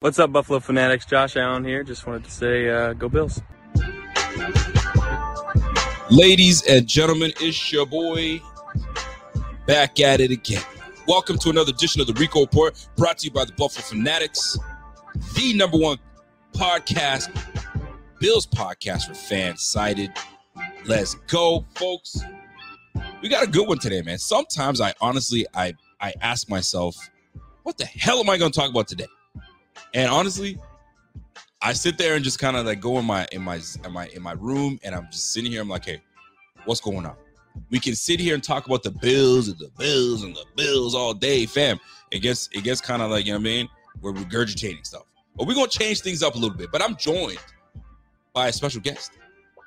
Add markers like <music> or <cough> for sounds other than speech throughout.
What's up, Buffalo Fanatics? Josh Allen here. Just wanted to say, uh, go Bills. Ladies and gentlemen, it's your boy back at it again. Welcome to another edition of the Rico Report, brought to you by the Buffalo Fanatics, the number one podcast, Bills podcast for fans cited. Let's go, folks. We got a good one today, man. Sometimes I honestly I I ask myself, what the hell am I going to talk about today? And honestly, I sit there and just kind of like go in my in my in my in my room and I'm just sitting here. I'm like, hey, what's going on? We can sit here and talk about the bills and the bills and the bills all day, fam. It gets it gets kind of like you know what I mean. We're regurgitating stuff, but we're gonna change things up a little bit. But I'm joined by a special guest.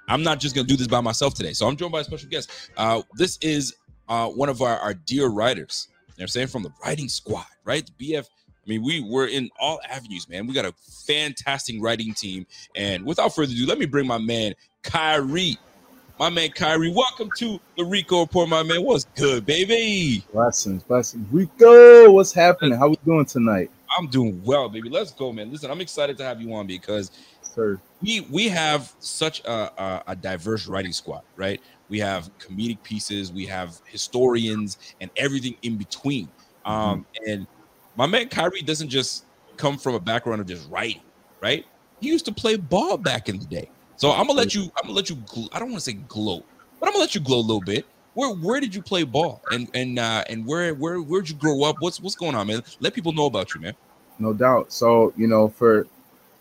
I'm not just gonna do this by myself today. So I'm joined by a special guest. Uh, this is uh, one of our, our dear writers. You know I'm saying from the writing squad, right? The BF mean, we were in all avenues, man. We got a fantastic writing team. And without further ado, let me bring my man Kyrie. My man Kyrie, welcome to the Rico Report, my man. What's good, baby? Blessings, blessings. Rico, what's happening? How we doing tonight? I'm doing well, baby. Let's go, man. Listen, I'm excited to have you on because Sir. we we have such a, a, a diverse writing squad, right? We have comedic pieces, we have historians, and everything in between. Um, and my man Kyrie doesn't just come from a background of just writing, right? He used to play ball back in the day. So I'm gonna let you. I'm gonna let you. I don't want to say gloat, but I'm gonna let you glow a little bit. Where where did you play ball, and and uh, and where where where'd you grow up? What's what's going on, man? Let people know about you, man. No doubt. So, you know, for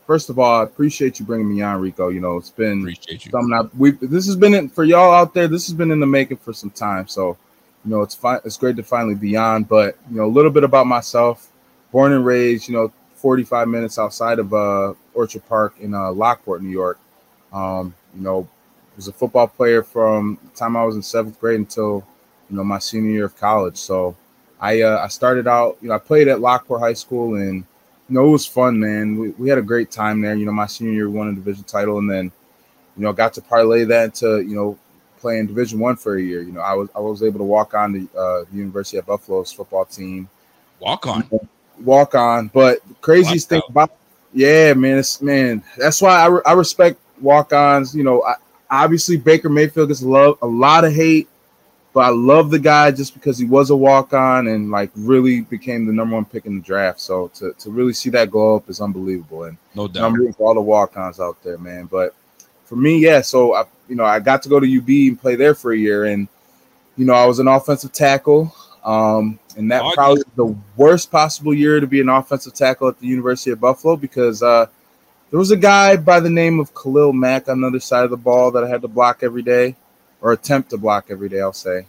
first of all, I appreciate you bringing me on, Rico. You know, it's been Appreciate you. something I we this has been in, for y'all out there. This has been in the making for some time. So, you know, it's fine. It's great to finally be on. But you know, a little bit about myself. Born and raised, you know, 45 minutes outside of uh, Orchard Park in uh, Lockport, New York. Um, you know, was a football player from time I was in seventh grade until you know my senior year of college. So I uh, I started out, you know, I played at Lockport High School, and you know it was fun, man. We, we had a great time there. You know, my senior year won a division title, and then you know got to parlay that into you know playing Division One for a year. You know, I was I was able to walk on the, uh, the University of Buffalo's football team Walk on. walk on. But the craziest thing about yeah, man, it's man. That's why I, re- I respect walk ons. You know, I, obviously Baker Mayfield gets love a lot of hate, but I love the guy just because he was a walk on and like really became the number one pick in the draft. So to, to really see that go up is unbelievable. And No and doubt. I'm rooting for all the walk-ons out there, man. But for me, yeah. So I, you know, I got to go to UB and play there for a year, and you know, I was an offensive tackle. Um, and that Oh, probably was the worst possible year to be an offensive tackle at the University of Buffalo because uh, there was a guy by the name of Khalil Mack on the other side of the ball that I had to block every day, or attempt to block every day, I'll say.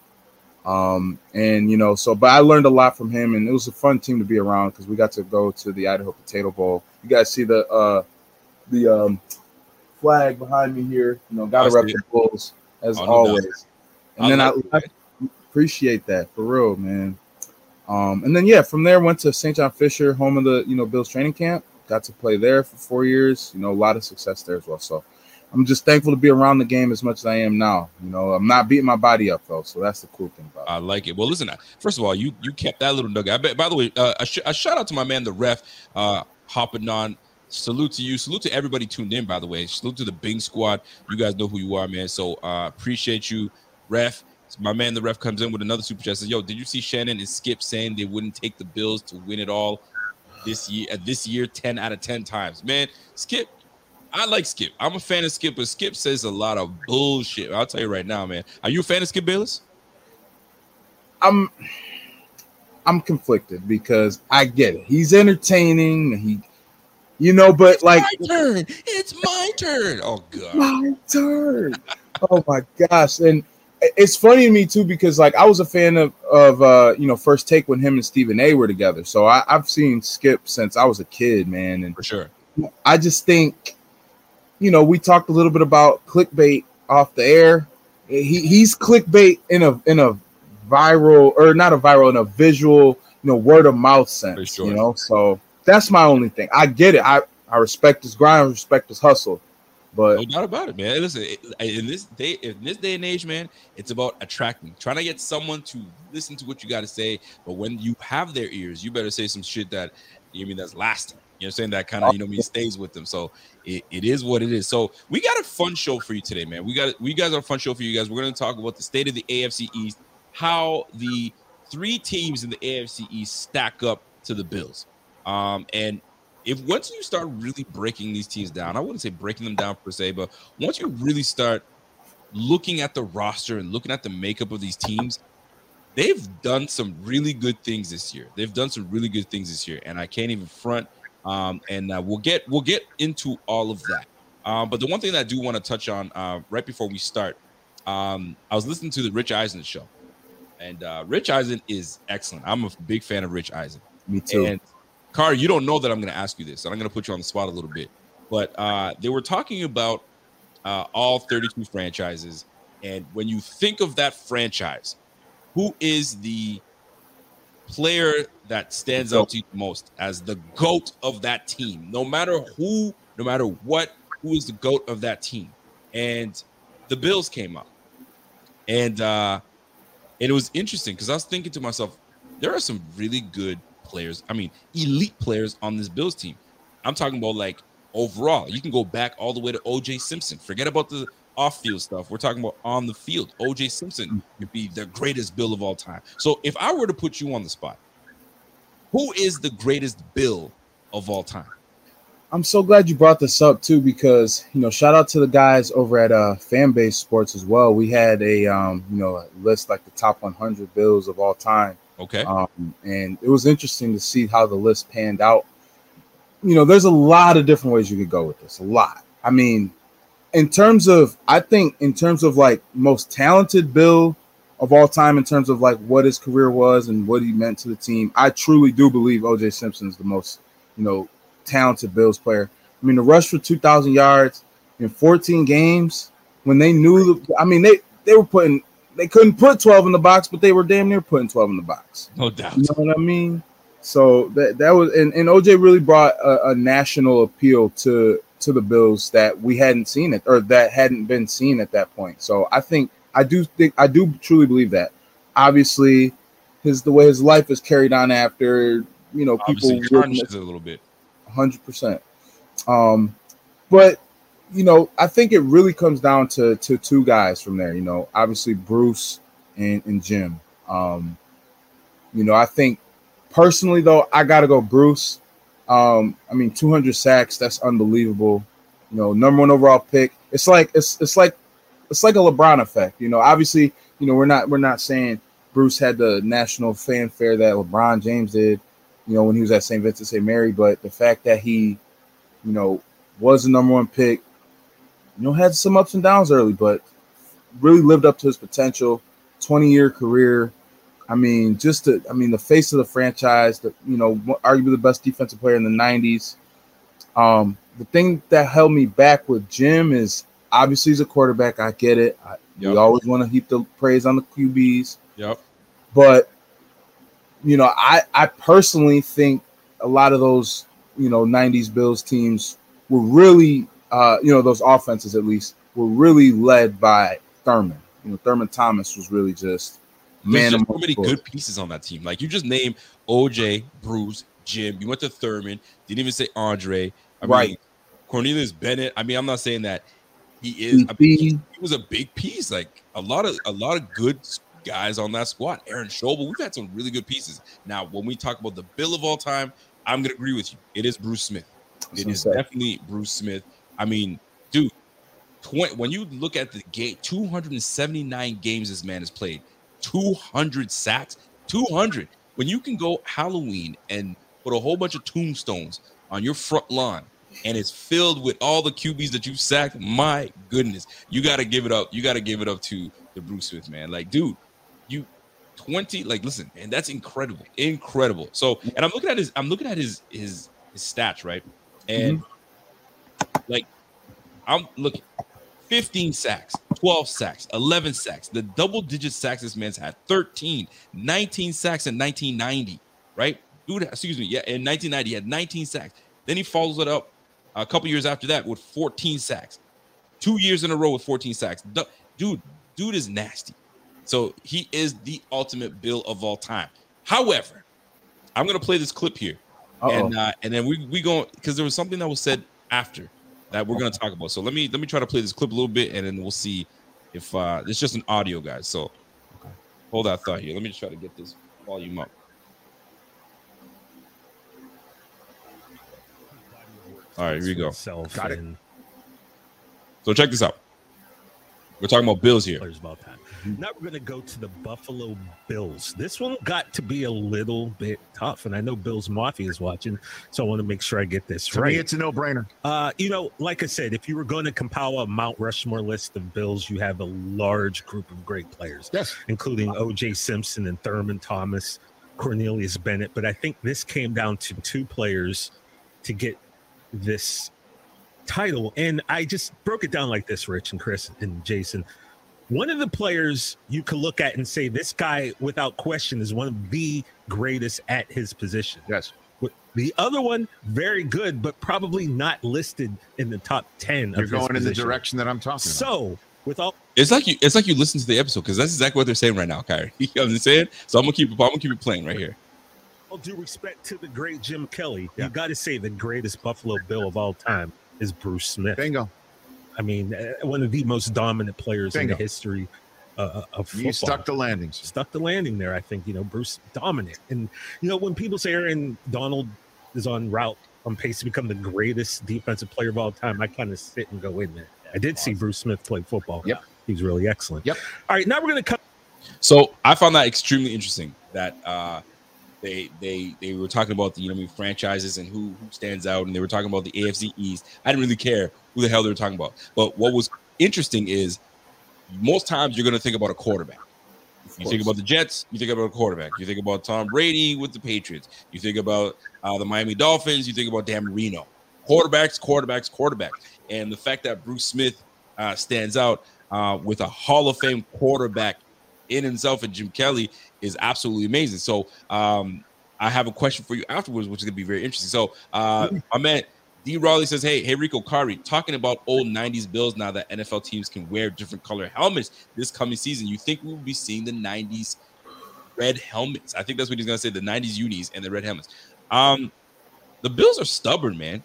Um, and you know, so but I learned a lot from him, and it was a fun team to be around because we got to go to the Idaho Potato Bowl. You guys see the uh the um flag behind me here, you know, gotta rep the Bulls as Oh, always. And then I, I appreciate that for real, man. Um, and then yeah, from there went to St. John Fisher, home of the you know Bills training camp. Got to play there for four years. You know, a lot of success there as well. So I'm just thankful to be around the game as much as I am now. You know, I'm not beating my body up though, so that's the cool thing about it. I like it. Well, listen. First of all, you you kept that little nugget. I bet. By the way, uh, a, sh- a shout out to my man, the ref, uh, hopping on. Salute to you. Salute to everybody tuned in. By the way, salute to the Bing Squad. You guys know who you are, man. So uh, appreciate you, ref. My man, the ref, comes in with another super chat. Says, "Yo, did you see Shannon and Skip saying they wouldn't take the Bills to win it all this year? At this year, ten out of ten times, man. Skip, I like Skip. I'm a fan of Skip, but Skip says a lot of bullshit. I'll tell you right now, man. Are you a fan of Skip Bayless? I'm I'm conflicted because I get it. He's entertaining. He, you know, but like my turn. It's my turn. Oh god. my turn. oh my gosh. And it's funny to me too because like I was a fan of of uh, you know First Take when him and Stephen A. were together. So I, I've seen Skip since I was a kid, man, and for sure. I just think, you know, we talked a little bit about clickbait off the air. He he's clickbait in a in a viral or not a viral in a visual, you know, word of mouth sense. Sure. You know, so that's my only thing. I get it. I I respect his grind, respect his hustle. But no doubt about it, man. Listen, in this day, in this day and age, man, it's about attracting, trying to get someone to listen to what you got to say. But when you have their ears, you better say some shit that you mean that's lasting. You know, I'm saying that kind of you know me stays with them. So it, it is what it is. So we got a fun show for you today, man. We got we guys are a fun show for you guys. We're to talk about the state of the AFC East, how the three teams in the AFC East stack up to the Bills. Um, and if once you start really breaking these teams down, I wouldn't say breaking them down per se, but once you really start looking at the roster and looking at the makeup of these teams, they've done some really good things this year. They've done some really good things this year, and I can't even front. Um, and uh, we'll get we'll get into all of that. Um, but the one thing that I do want to touch on uh, right before we start, um, I was listening to the Rich Eisen show, and uh, Rich Eisen is excellent. I'm a big fan of Rich Eisen. Me too. And Car, you don't know that I'm going to ask you this, and I'm going to put you on the spot a little bit. But uh, they were talking about uh, all 32 franchises, and when you think of that franchise, who is the player that stands out to you most as the goat of that team? No matter who, no matter what, who is the goat of that team? And the Bills came up, and uh, and it was interesting because I was thinking to myself, there are some really good players. I mean, elite players on this Bills team. I'm talking about like overall. You can go back all the way to OJ Simpson. Forget about the off-field stuff. We're talking about on the field. OJ Simpson could be the greatest Bill of all time. So if I were to put you on the spot, who is the greatest Bill of all time? I'm so glad you brought this up too, because you know, shout out to the guys over at uh Fanbase Sports as well. We had a um, you know, list like the top 100 Bills of all time. Okay. Um, and it was interesting to see how the list panned out. You know, there's a lot of different ways you could go with this. A lot. I mean, in terms of, I think, in terms of like most talented Bill of all time, in terms of like what his career was and what he meant to the team, I truly do believe OJ Simpson is the most, you know, talented Bills player. I mean, the rush for 2,000 yards in 14 games when they knew, the, I mean, they they were putting they couldn't put 12 in the box, but they were damn near putting 12 in the box. No doubt. You know what I mean? So that that was and, and OJ really brought a, a, national appeal to to the Bills that we hadn't seen it or that hadn't been seen at that point. So I think I do think I do truly believe that. Obviously, his the way his life is carried on after you know people a little bit. Hundred percent. Um, but you know, I think it really comes down to to two guys from there. You know, obviously Bruce and, and Jim. Um, you know, I think personally though, I gotta go Bruce. Um, I mean, 200 sacks, that's unbelievable. You know, number one overall pick. It's like it's it's like it's like a LeBron effect. You know, obviously, you know, we're not we're not saying Bruce had the national fanfare that LeBron James did, you know, when he was at St. Vincent St. Mary, but the fact that he, you know, was the number one pick, you know, had some ups and downs early, but really lived up to his potential. 20 year career. I mean, just to, I mean, the face of the franchise, the, you know, arguably the best defensive player in the 90s. Um, the thing that held me back with Jim is obviously he's a quarterback. I get it. I, yep. We always want to heap the praise on the QBs. Yep. But, you know, I, I personally think a lot of those, you know, 90s Bills teams were really uh, you know, those offenses at least were really led by Thurman. You know, Thurman Thomas was really just man. There's so many good pieces on that team. Like you just named OJ, Bruce, Jim. You went to Thurman. Didn't even say Andre. I right. Mean, Cornelius Bennett. I mean, I'm not saying that he is. I mean, he, he, was a big piece. Like a lot of a lot of good guys on that squad. Aaron Schobel. We've had some really good pieces. Now, when we talk about the bill of all time, I'm gonna agree with you. It is Bruce Smith. It is definitely Bruce Smith. I mean, dude, 20, when you look at the game, 279 games this man has played, 200 sacks, 200. When you can go Halloween and put a whole bunch of tombstones on your front lawn and it's filled with all the QBs that you've sacked, my goodness, you got to give it up. You got to give it up to the Bruce Smith, man. Like, dude, you 20, like listen, and that's incredible. Incredible. So, and I'm looking at his, I'm looking at his his his stats, right? And mm-hmm. Like I'm looking 15 sacks, 12 sacks, 11 sacks. The double digit sacks this man's had 13, 19 sacks in 1990, right? Dude, excuse me, yeah, in 1990 he had 19 sacks. Then he follows it up a couple years after that with 14 sacks. Two years in a row with 14 sacks. Dude, dude is nasty. So he is the ultimate bill of all time. However, I'm gonna play this clip here, Uh-oh. and uh, and then we we go because there was something that was said after that we're gonna talk about. So let me let me try to play this clip a little bit, and then we'll see if uh it's just an audio, guys. So hold that thought here. Let me just try to get this volume up. All right, here we go. Got it. So check this out. We're talking about Bills here. players about that. Now we're going to go to the Buffalo Bills. This one got to be a little bit tough, and I know Bills Mafia is watching, so I want to make sure I get this To right. me, it's a no-brainer. Uh, you know, like I said, if you were going to compile a Mount Rushmore list of Bills, you have a large group of great players, Yes. including O.J. Simpson and Thurman Thomas, Cornelius Bennett. But I think this came down to two players to get this title, and I just broke it down like this, Rich and Chris and Jason. One of the players you could look at and say this guy, without question, is one of the greatest at his position. Yes. The other one, very good, but probably not listed in the top 10 You're of his going in the direction that I'm talking about. So, with all It's like you it's like you listen to the episode because that's exactly what they're saying right now, Kyrie. <laughs> You know what I'm saying? So I'm gonna keep it, I'm gonna keep it playing right here. all due respect to the great Jim Kelly, you got to say the greatest Buffalo Bill of all time is Bruce Smith. Bingo. I mean, uh, one of the most dominant players in the history uh, of football. You stuck the landings. stuck the landing there. I think you know Bruce dominant, and you know when people say Aaron Donald is on route on pace to become the greatest defensive player of all time, I kind of sit and go in there. I did see Bruce Smith play football. Yep. he's really excellent. Yep. All right, now we're going to come. So I found that extremely interesting that uh they they they were talking about the you know I mean, franchises and who who stands out and they were talking about the AFC East. I didn't really care who the hell they were talking about. But what was interesting is most times you're gonna think about a quarterback. You think about the Jets, you think about a quarterback. You think about Tom Brady with the Patriots. You think about uh, the Miami Dolphins. You think about Dan Marino. Quarterbacks, quarterbacks, quarterbacks. And the fact that Bruce Smith uh, stands out uh, with a Hall of Fame quarterback in himself and Jim Kelly is absolutely amazing. So um, I have a question for you afterwards, which is going to be very interesting. So uh, my man D. Raleigh says, "Hey, hey, Rico Kari, talking about old '90s Bills now that NFL teams can wear different color helmets this coming season. You think we will be seeing the '90s red helmets? I think that's what he's going to say: the '90s unis and the red helmets. Um, the Bills are stubborn, man.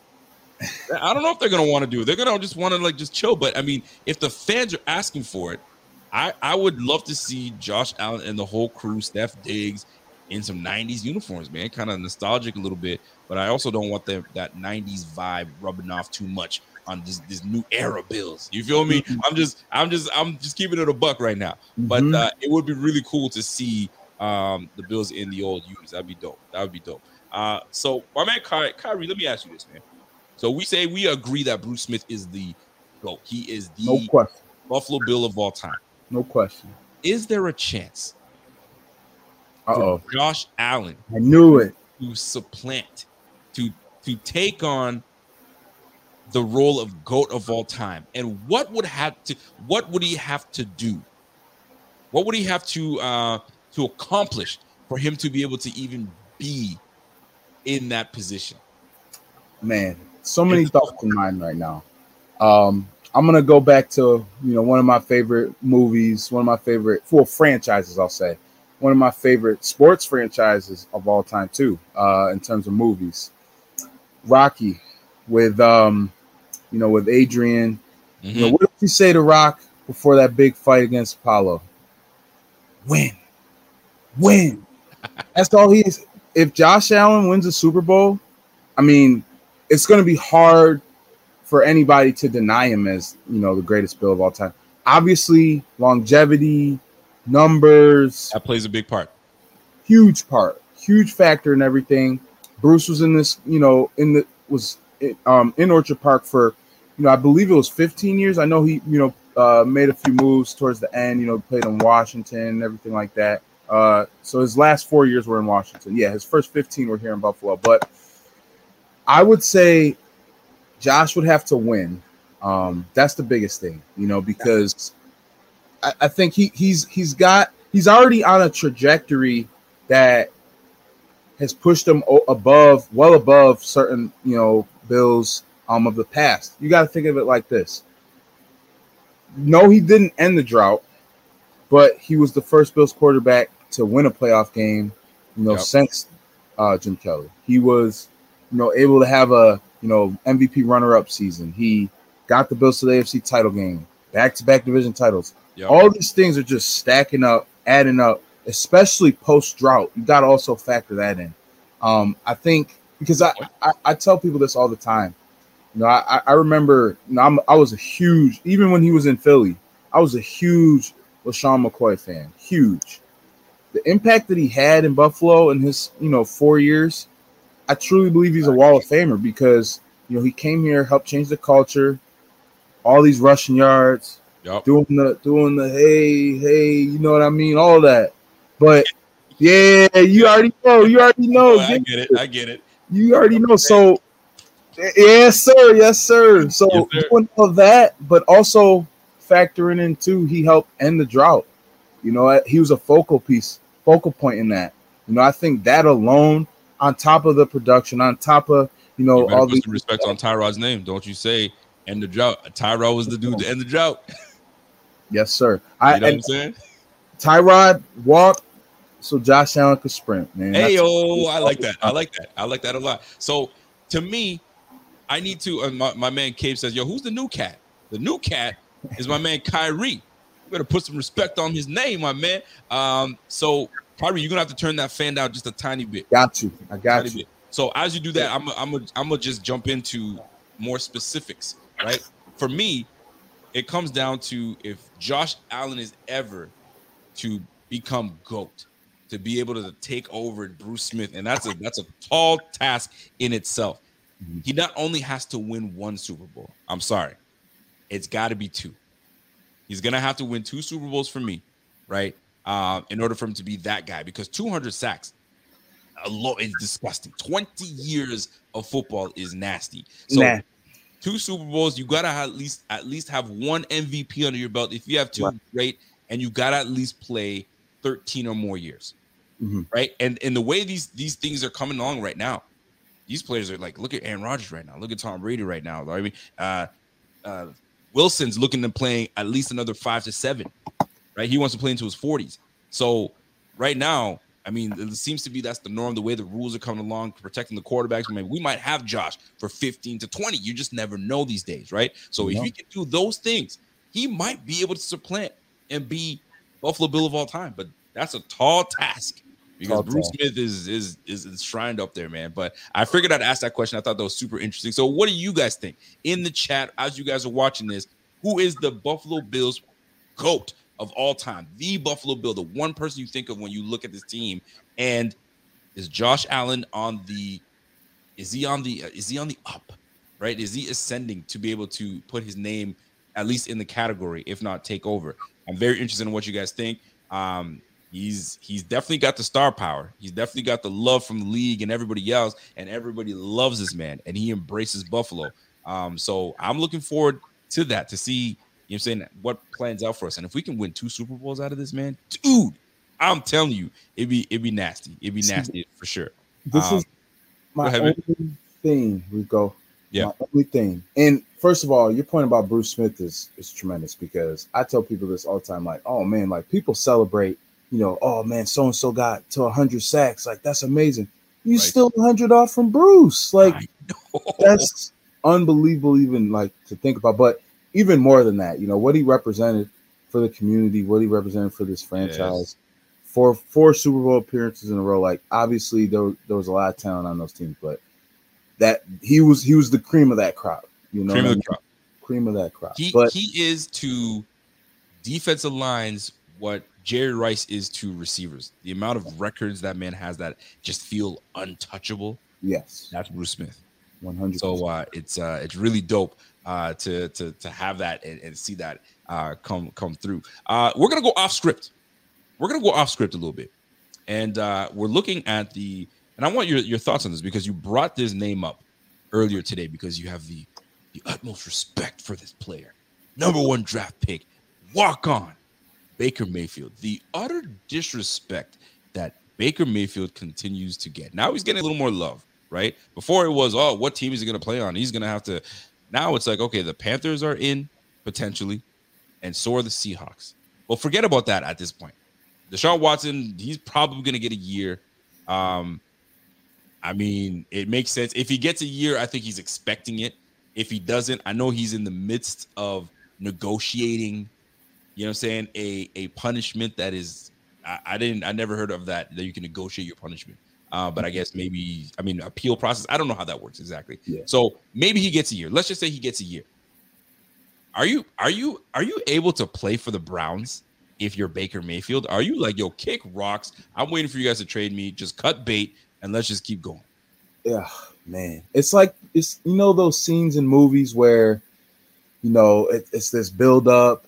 I don't know if they're going to want to do it. They're going to just want to like just chill. But I mean, if the fans are asking for it, I I would love to see Josh Allen and the whole crew, Steph Diggs, in some 90s uniforms, man. Kind of nostalgic a little bit, but I also don't want the, that 90s vibe rubbing off too much on this, this new era Bills. You feel me? I'm just I'm just I'm just keeping it a buck right now. But Mhm. uh, it would be really cool to see um, the Bills in the old unis. That'd be dope. That would be dope. Uh, so my man Kyrie, Kyrie, let me ask you this, man. So we say we agree that Bruce Smith is the GOAT. He is the No question. Buffalo Bill of all time. No question. Is there a chance Uh oh. for Josh Allen I knew it. to supplant, to to take on the role of GOAT of all time? And what would have to what would he have to do? What would he have to uh to accomplish for him to be able to even be in that position? Man, so many thoughts in mind right now. Um, I'm gonna go back to you know one of my favorite movies, one of my favorite well franchises, I'll say, one of my favorite sports franchises of all time too, uh, in terms of movies. Rocky, with um, you know, with Adrian. You know, what did he say to Rock before that big fight against Apollo? Win, win. That's all he is. If Josh Allen wins a Super Bowl, I mean, it's going to be hard for anybody to deny him as you know the greatest Bill of all time. Obviously, longevity, numbers, That plays a big part. huge part, huge factor in everything. Bruce was in this, you know, in the was um in Orchard Park for, you know, I believe it was 15 years. I know he, you know, uh, made a few moves towards the end. You know, played in Washington and everything like that. Uh, so his last four years were in Washington. Yeah, his first 15 were here in Buffalo. But I would say Josh would have to win. Um, that's the biggest thing, you know, because I, I think he he's he's got he's already on a trajectory that has pushed him above, well above certain, you know, Bills um of the past. You got to think of it like this. No, he didn't end the drought, but he was the first Bills quarterback to win a playoff game, you know, Yep. since uh, Jim Kelly. He was, you know, able to have a, you know, MVP runner-up season. He got the Bills to the AFC title game, back-to-back division titles. Yep. All these things are just stacking up, adding up, especially post-drought. You got to also factor that in. Um, I think because I, I I tell people this all the time. You know, I I remember, you know, I'm, I was a huge even when he was in Philly, I was a huge LeSean McCoy fan, huge. The impact that he had in Buffalo in his you know four years, I truly believe he's a Wall of Famer because you know he came here, helped change the culture, all these rushing yards, Yep. doing the doing the hey hey, you know what I mean, all that. But yeah, you already know, you already know. I get it. I get it. You already know. So, yes, sir. Yes, sir. So, Yes, sir. doing all that, but also factoring in too, he helped end the drought. You know, he was a focal piece, focal point in that. You know, I think that alone, on top of the production, on top of you know You all the respect on Tyrod's name. Don't you say end the drought. Tyrod was the dude to end the drought. yes, sir. You I know what I'm saying? Tyrod walked so Josh Allen could sprint. Man, Hey yo, I like that. I like that. I like that a lot. So to me, I need to. Uh, my, my man Cave says, "Yo, who's the new cat? The new cat is my man Kyrie. You better put some respect on his name, my man. Um, so Kyrie, you're gonna have to turn that fan down just a tiny bit. got you. I got you. bit. So as you do that, I'm I'm I'm gonna just jump into more specifics, right? For me, it comes down to if Josh Allen is ever to become GOAT, to be able to take over Bruce Smith, and that's a that's a tall task in itself. Mm-hmm. He not only has to win one Super Bowl. I'm sorry, it's got to be two. He's gonna have to win two Super Bowls for me, right? Uh, in order for him to be that guy, because 200 sacks, a lot is disgusting. 20 years of football is nasty. So Nah. two Super Bowls, you gotta at least at least have one MVP under your belt. If you have two, Right. great, and you gotta at least play 13 or more years, Mhm. right? And and the way these these things are coming along right now, these players are like, look at Aaron Rodgers right now, look at Tom Brady right now. I mean, uh, uh, Wilson's looking to playing at least another five to seven, right? He wants to play into his 40s. So right now, I mean, it seems to be that's the norm. The way the rules are coming along, protecting the quarterbacks. I mean, we might have Josh for 15 to 20. You just never know these days, right? So if No. he can do those things, he might be able to supplant and be Buffalo Bill of all time. But that's a tall task because Tall Bruce. Smith is is is enshrined up there, man. But I figured I'd ask that question. I thought that was super interesting. So, what do you guys think in the chat as you guys are watching this? Who is the Buffalo Bills goat of all time? The Buffalo Bill, the one person you think of when you look at this team, and is Josh Allen on the? Is he on the? Is he on the up? Right? Is he ascending to be able to put his name at least in the category, if not take over? I'm very interested in what you guys think. Um, he's he's definitely got the star power. He's definitely got the love from the league and everybody else, and everybody loves this man, and he embraces Buffalo. Um, so I'm looking forward to that to see you know what I'm saying what plans out for us. And if we can win two Super Bowls out of this man, dude, I'm telling you, it'd be it'd be nasty. It'd be nasty for sure. This Um, is my only thing, Rico. Yeah. My only thing. And first of all, your point about Bruce Smith is is tremendous because I tell people this all the time, like, oh man, like people celebrate, you know, oh man, so and so got to hundred sacks. Like that's amazing. You Right. still hundred off from Bruce. Like that's unbelievable even like to think about but even more than that you know what he represented for the community what he represented for this franchise for four super bowl appearances in a row like obviously there, there was a lot of talent on those teams but that he was he was the cream of that crop, you know Cream of the mean? crop. cream of that crowd He but he is to defensive lines what Jerry Rice is to receivers. The amount of records that man has that just feel untouchable. yes That's Bruce Smith. 100 So uh, it's uh, it's really dope uh, to to to have that and, and see that uh, come come through. Uh, we're gonna go off script. We're gonna go off script a little bit, and uh, we're looking at the. And I want your your thoughts on this because you brought this name up earlier today because you have the the utmost respect for this player, number one draft pick, walk on, Baker Mayfield. The utter disrespect that Baker Mayfield continues to get. Now he's getting a little more love, right? Before it was, oh, what team is he going to play on? He's going to have to. Now it's like, okay, the Panthers are in potentially and so are the Seahawks. Well, forget about that at this point. Deshaun Watson, he's probably going to get a year. Um, I mean, it makes sense. If he gets a year, I think he's expecting it. If he doesn't, I know he's in the midst of negotiating, you know what I'm saying, a, a punishment that is I, I, didn't I never heard of that that you can negotiate your punishment. Uh, but I guess maybe I mean appeal process. I don't know how that works exactly. Yeah. So maybe he gets a year. Let's just say he gets a year. Are you are you are you able to play for the Browns if you're Baker Mayfield? Are you like yo kick rocks? I'm waiting for you guys to trade me. Just cut bait and let's just keep going. Yeah, man. It's like it's you know those scenes in movies where you know it, it's this build up.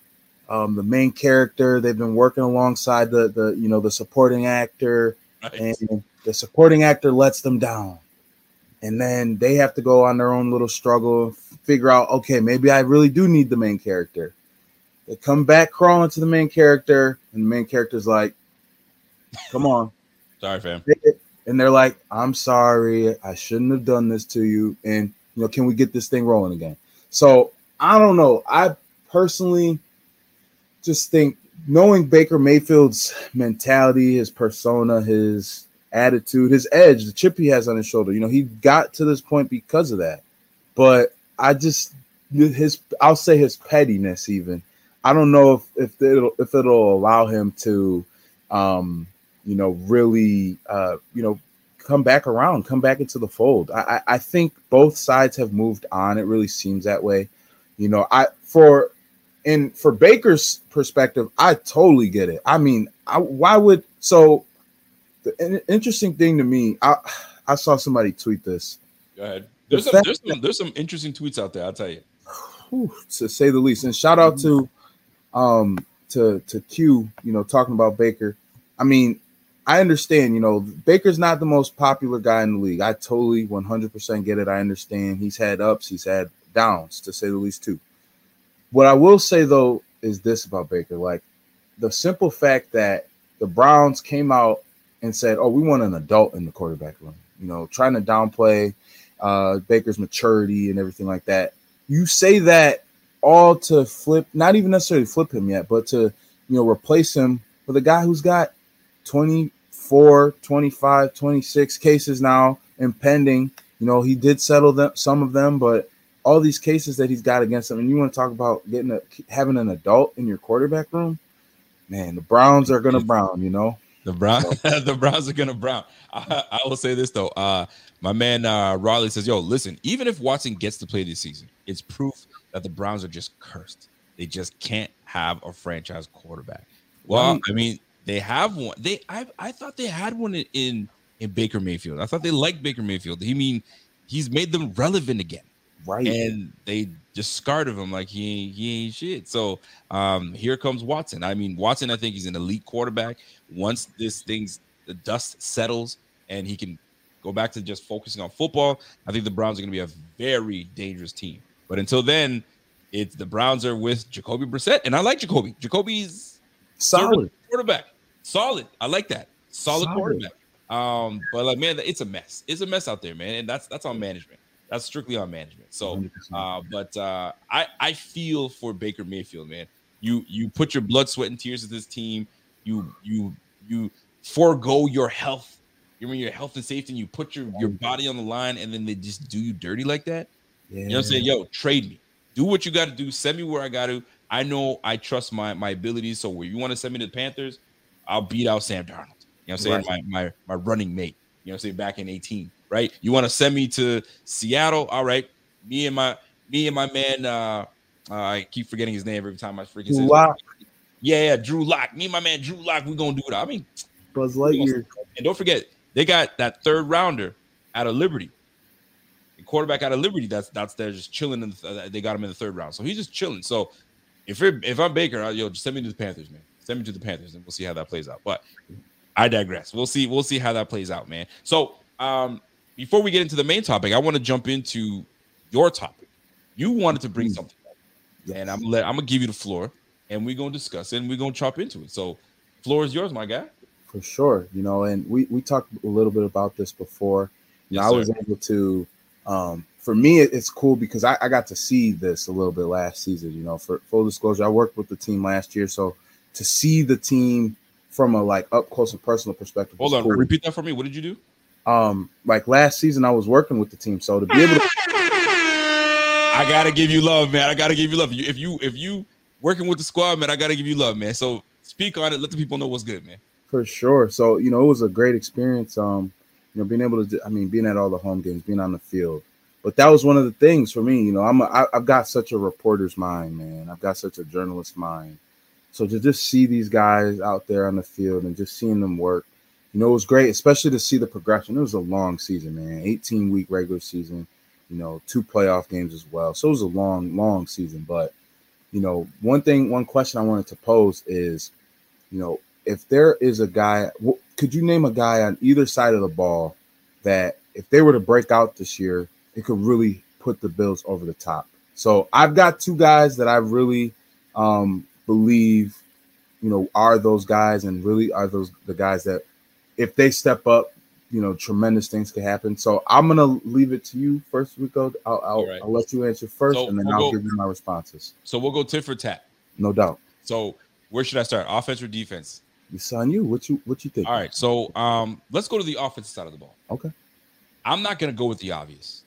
Um, the main character they've been working alongside the the you know the supporting actor, right. and the supporting actor lets them down and then they have to go on their own little struggle, figure out, okay, maybe I really do need the main character. They come back crawling to the main character, and the main character's like, "Come on, <laughs> sorry, fam," and they're like, "I'm sorry, I shouldn't have done this to you," and you know, can we get this thing rolling again? So I don't know. I personally just think knowing Baker Mayfield's mentality, his persona, his attitude, his edge, the chip he has on his shoulder. You know, he got to this point because of that. But I just his I'll say his pettiness even. I don't know if if it'll if it'll allow him to um you know really uh you know come back around, come back into the fold. I I think both sides have moved on. It really seems that way. You know, I for in for Baker's perspective, I totally get it. I mean, I, why would so the interesting thing to me, I I saw somebody tweet this. Go ahead. There's, the some, there's, some, there's some interesting tweets out there. I'll tell you. Whew, to say the least, and shout out to um to to Q, you know, talking about Baker. I mean, I understand, you know, Baker's not the most popular guy in the league. I totally 100% get it. I understand. He's had ups, he's had downs, to say the least, too. What I will say though is this about Baker: like the simple fact that the Browns came out and said, "Oh, we want an adult in the quarterback room." You know, trying to downplay uh, Baker's maturity and everything like that. You say that all to flip, not even necessarily flip him yet, but to you know replace him with a guy who's got 24, 25, 26 cases now impending. You know, he did settle them some of them, but all these cases that he's got against him, and you want to talk about getting a having an adult in your quarterback room, man, the Browns are gonna brown, you know. The Brown, <laughs> the Browns are gonna brown. I, I, will say this though. Uh, my man uh, Raleigh says, "Yo, listen. Even if Watson gets to play this season, it's proof that the Browns are just cursed. They just can't have a franchise quarterback. Well, I mean, they have one. They I I thought they had one in in Baker Mayfield. I thought they liked Baker Mayfield. He mean he's made them relevant again. Right. And they discarded him like he ain't, he ain't shit. So um, here comes Watson. I mean, Watson, I think he's an elite quarterback. Once this thing's the dust settles and he can go back to just focusing on football, I think the Browns are going to be a very dangerous team. But until then, it's the Browns are with Jacoby Brissett, and I like Jacoby. Jacoby's solid quarterback, solid. I like that solid, solid. quarterback. Um, but like man, it's a mess. It's a mess out there, man, and that's that's on management. That's strictly on management. So, uh, but uh, I I feel for Baker Mayfield, man. You you put your blood, sweat, and tears into this team. You you you forego your health. You mean your health and safety, and you put your your body on the line, and then they just do you dirty like that. Yeah. You know what I'm saying? Yo, trade me. Do what you got to do. Send me where I got to. I know I trust my my abilities. So where you want to send me to the Panthers, I'll beat out Sam Darnold. You know what I'm saying? Right. My my my running mate. You know what I'm saying? Back in 18 right? You want to send me to Seattle? All right. Me and my me and my man. Uh, uh I keep forgetting his name every time I freaking say. Yeah, yeah, Drew Lock. Me and my man Drew Lock. We gonna do it. I mean, Buzz Lightyear. And don't forget, they got that third rounder out of Liberty. The quarterback out of Liberty. That's that's there just chilling. In the, uh, they got him in the third round, so he's just chilling. So if you're, if I'm Baker, I'll, yo, just send me to the Panthers, man. Send me to the Panthers, and we'll see how that plays out. But I digress. We'll see. We'll see how that plays out, man. So, um, before we get into the main topic, I want to jump into your topic. You wanted to bring something up, and I'm let I'm gonna give you the floor, and we're gonna discuss it, and we're gonna chop into it. So, floor is yours, my guy. For sure, you know, and we we talked a little bit about this before. Yes, I was able to. Um, for me, it's cool because I, I got to see this a little bit last season. You know, for full disclosure, I worked with the team last year, so to see the team from a like up close and personal perspective. Hold on, cool. repeat that for me. What did you do? Um, like last season, I was working with the team, so to be able to I gotta give you love, man. I gotta give you love. You- If you if you working with the squad, man, I gotta give you love, man. So speak on it. Let the people know what's good, man. For sure. So you know, it was a great experience. Um, you know, being able to, I mean, being at all the home games, being on the field. But that was one of the things for me. You know, I'm, a, I, I've got such a reporter's mind, man. I've got such a journalist mind. So to just see these guys out there on the field and just seeing them work, you know, it was great, especially to see the progression. It was a long season, man. 18 week regular season. You know, two playoff games as well. So it was a long, long season. But you know, one thing, one question I wanted to pose is, you know, if there is a guy, could you name a guy on either side of the ball that if they were to break out this year, it could really put the Bills over the top? So I've got two guys that I really um, believe, you know, are those guys and really are those the guys that if they step up, you know, tremendous things could happen. So I'm gonna leave it to you first, Rico. I'll, I'll, right. I'll let you answer first, So and then we'll I'll go- give you my responses. So we'll go tit for tat. No doubt. So where should I start? Offense or defense? It's on you. What you what you think? All right. So um, let's go to the offensive side of the ball. Okay. I'm not gonna go with the obvious,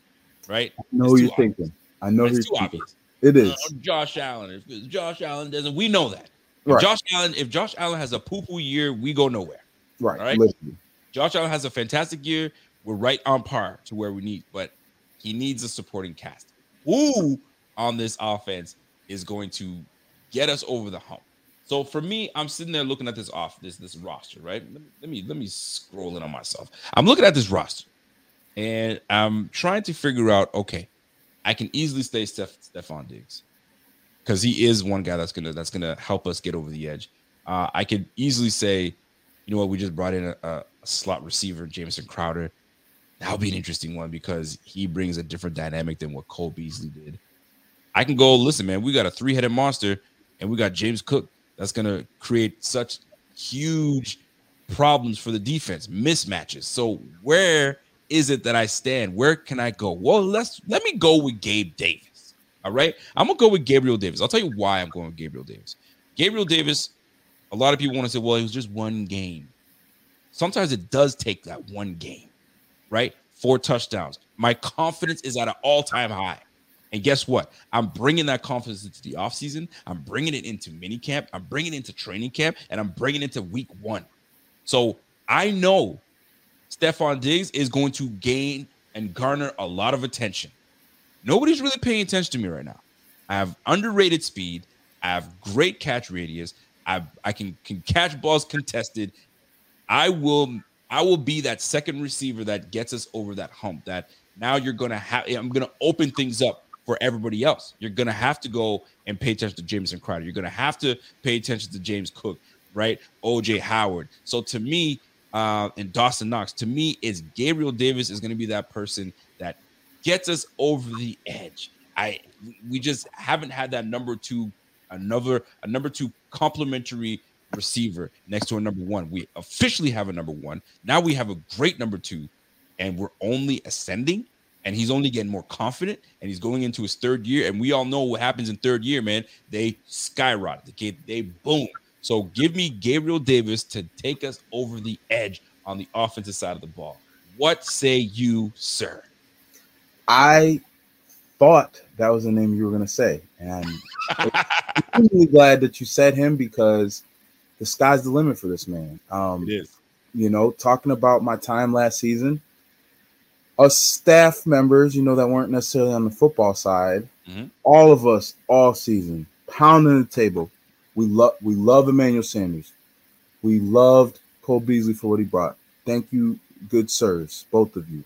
right? I know you're thinking. I know It's you're too thinking. obvious. It is. Uh, Josh Allen. If Josh Allen doesn't, we know that. Right. Josh Allen, if Josh Allen has a poo poo year, we go nowhere. right. all right. Literally. Josh Allen has a fantastic year. We're right on par to where we need, but he needs a supporting cast. Who on this offense is going to get us over the hump? So for me, I'm sitting there looking at this off this this roster, right? Let me let me, scroll in on myself. I'm looking at this roster, and I'm trying to figure out. Okay, I can easily stay Steph Stefon Diggs because he is one guy that's gonna that's gonna help us get over the edge. Uh, I could easily say, you know what, we just brought in a, a, slot receiver, Jamison Crowder. That'll be an interesting one because he brings a different dynamic than what Cole Beasley did. I can go, listen, man, we got a three-headed monster, and we got James Cook that's gonna create such huge problems for the defense, mismatches. So where is it that I stand? Where can I go? Well, let's let me go with Gabe Davis. All right. I'm gonna go with Gabriel Davis. I'll tell you why I'm going with Gabriel Davis. Gabriel Davis, a lot of people want to say, well, it was just one game. Sometimes it does take that one game, right? Four touchdowns. My confidence is at an all-time high. And guess what? I'm bringing that confidence into the offseason. I'm bringing it into mini camp. I'm bringing it into training camp, and I'm bringing it into week one. So I know Stefon Diggs is going to gain and garner a lot of attention. Nobody's really paying attention to me right now. I have underrated speed. I have great catch radius. I I can can catch balls contested. I will I will be that second receiver that gets us over that hump. That now you're gonna have. I'm gonna open things up for everybody else. You're gonna have to go and pay attention to Jamison Crowder. You're gonna have to pay attention to James Cook, right? OJ Howard. So to me, uh, and Dawson Knox, to me, is Gabriel Davis is gonna be that person that gets us over the edge. I we just haven't had that number two, another a number two complementary receiver next to a number one. We officially have a number one. Now we have a great number two, and we're only ascending. And he's only getting more confident, and he's going into his third year. And we all know what happens in third year, man. They skyrocket. They, they boom. So give me Gabriel Davis to take us over the edge on the offensive side of the ball. What say you, sir? I thought that was the name you were going to say. And I'm really glad that you said him because the sky's the limit for this man. Um, It is. you know, talking about my time last season, us staff members, you know, that weren't necessarily on the football side, Mhm. all of us all season, pounding the table. We love we love Emmanuel Sanders. We loved Cole Beasley for what he brought. Thank you, good sirs, both of you.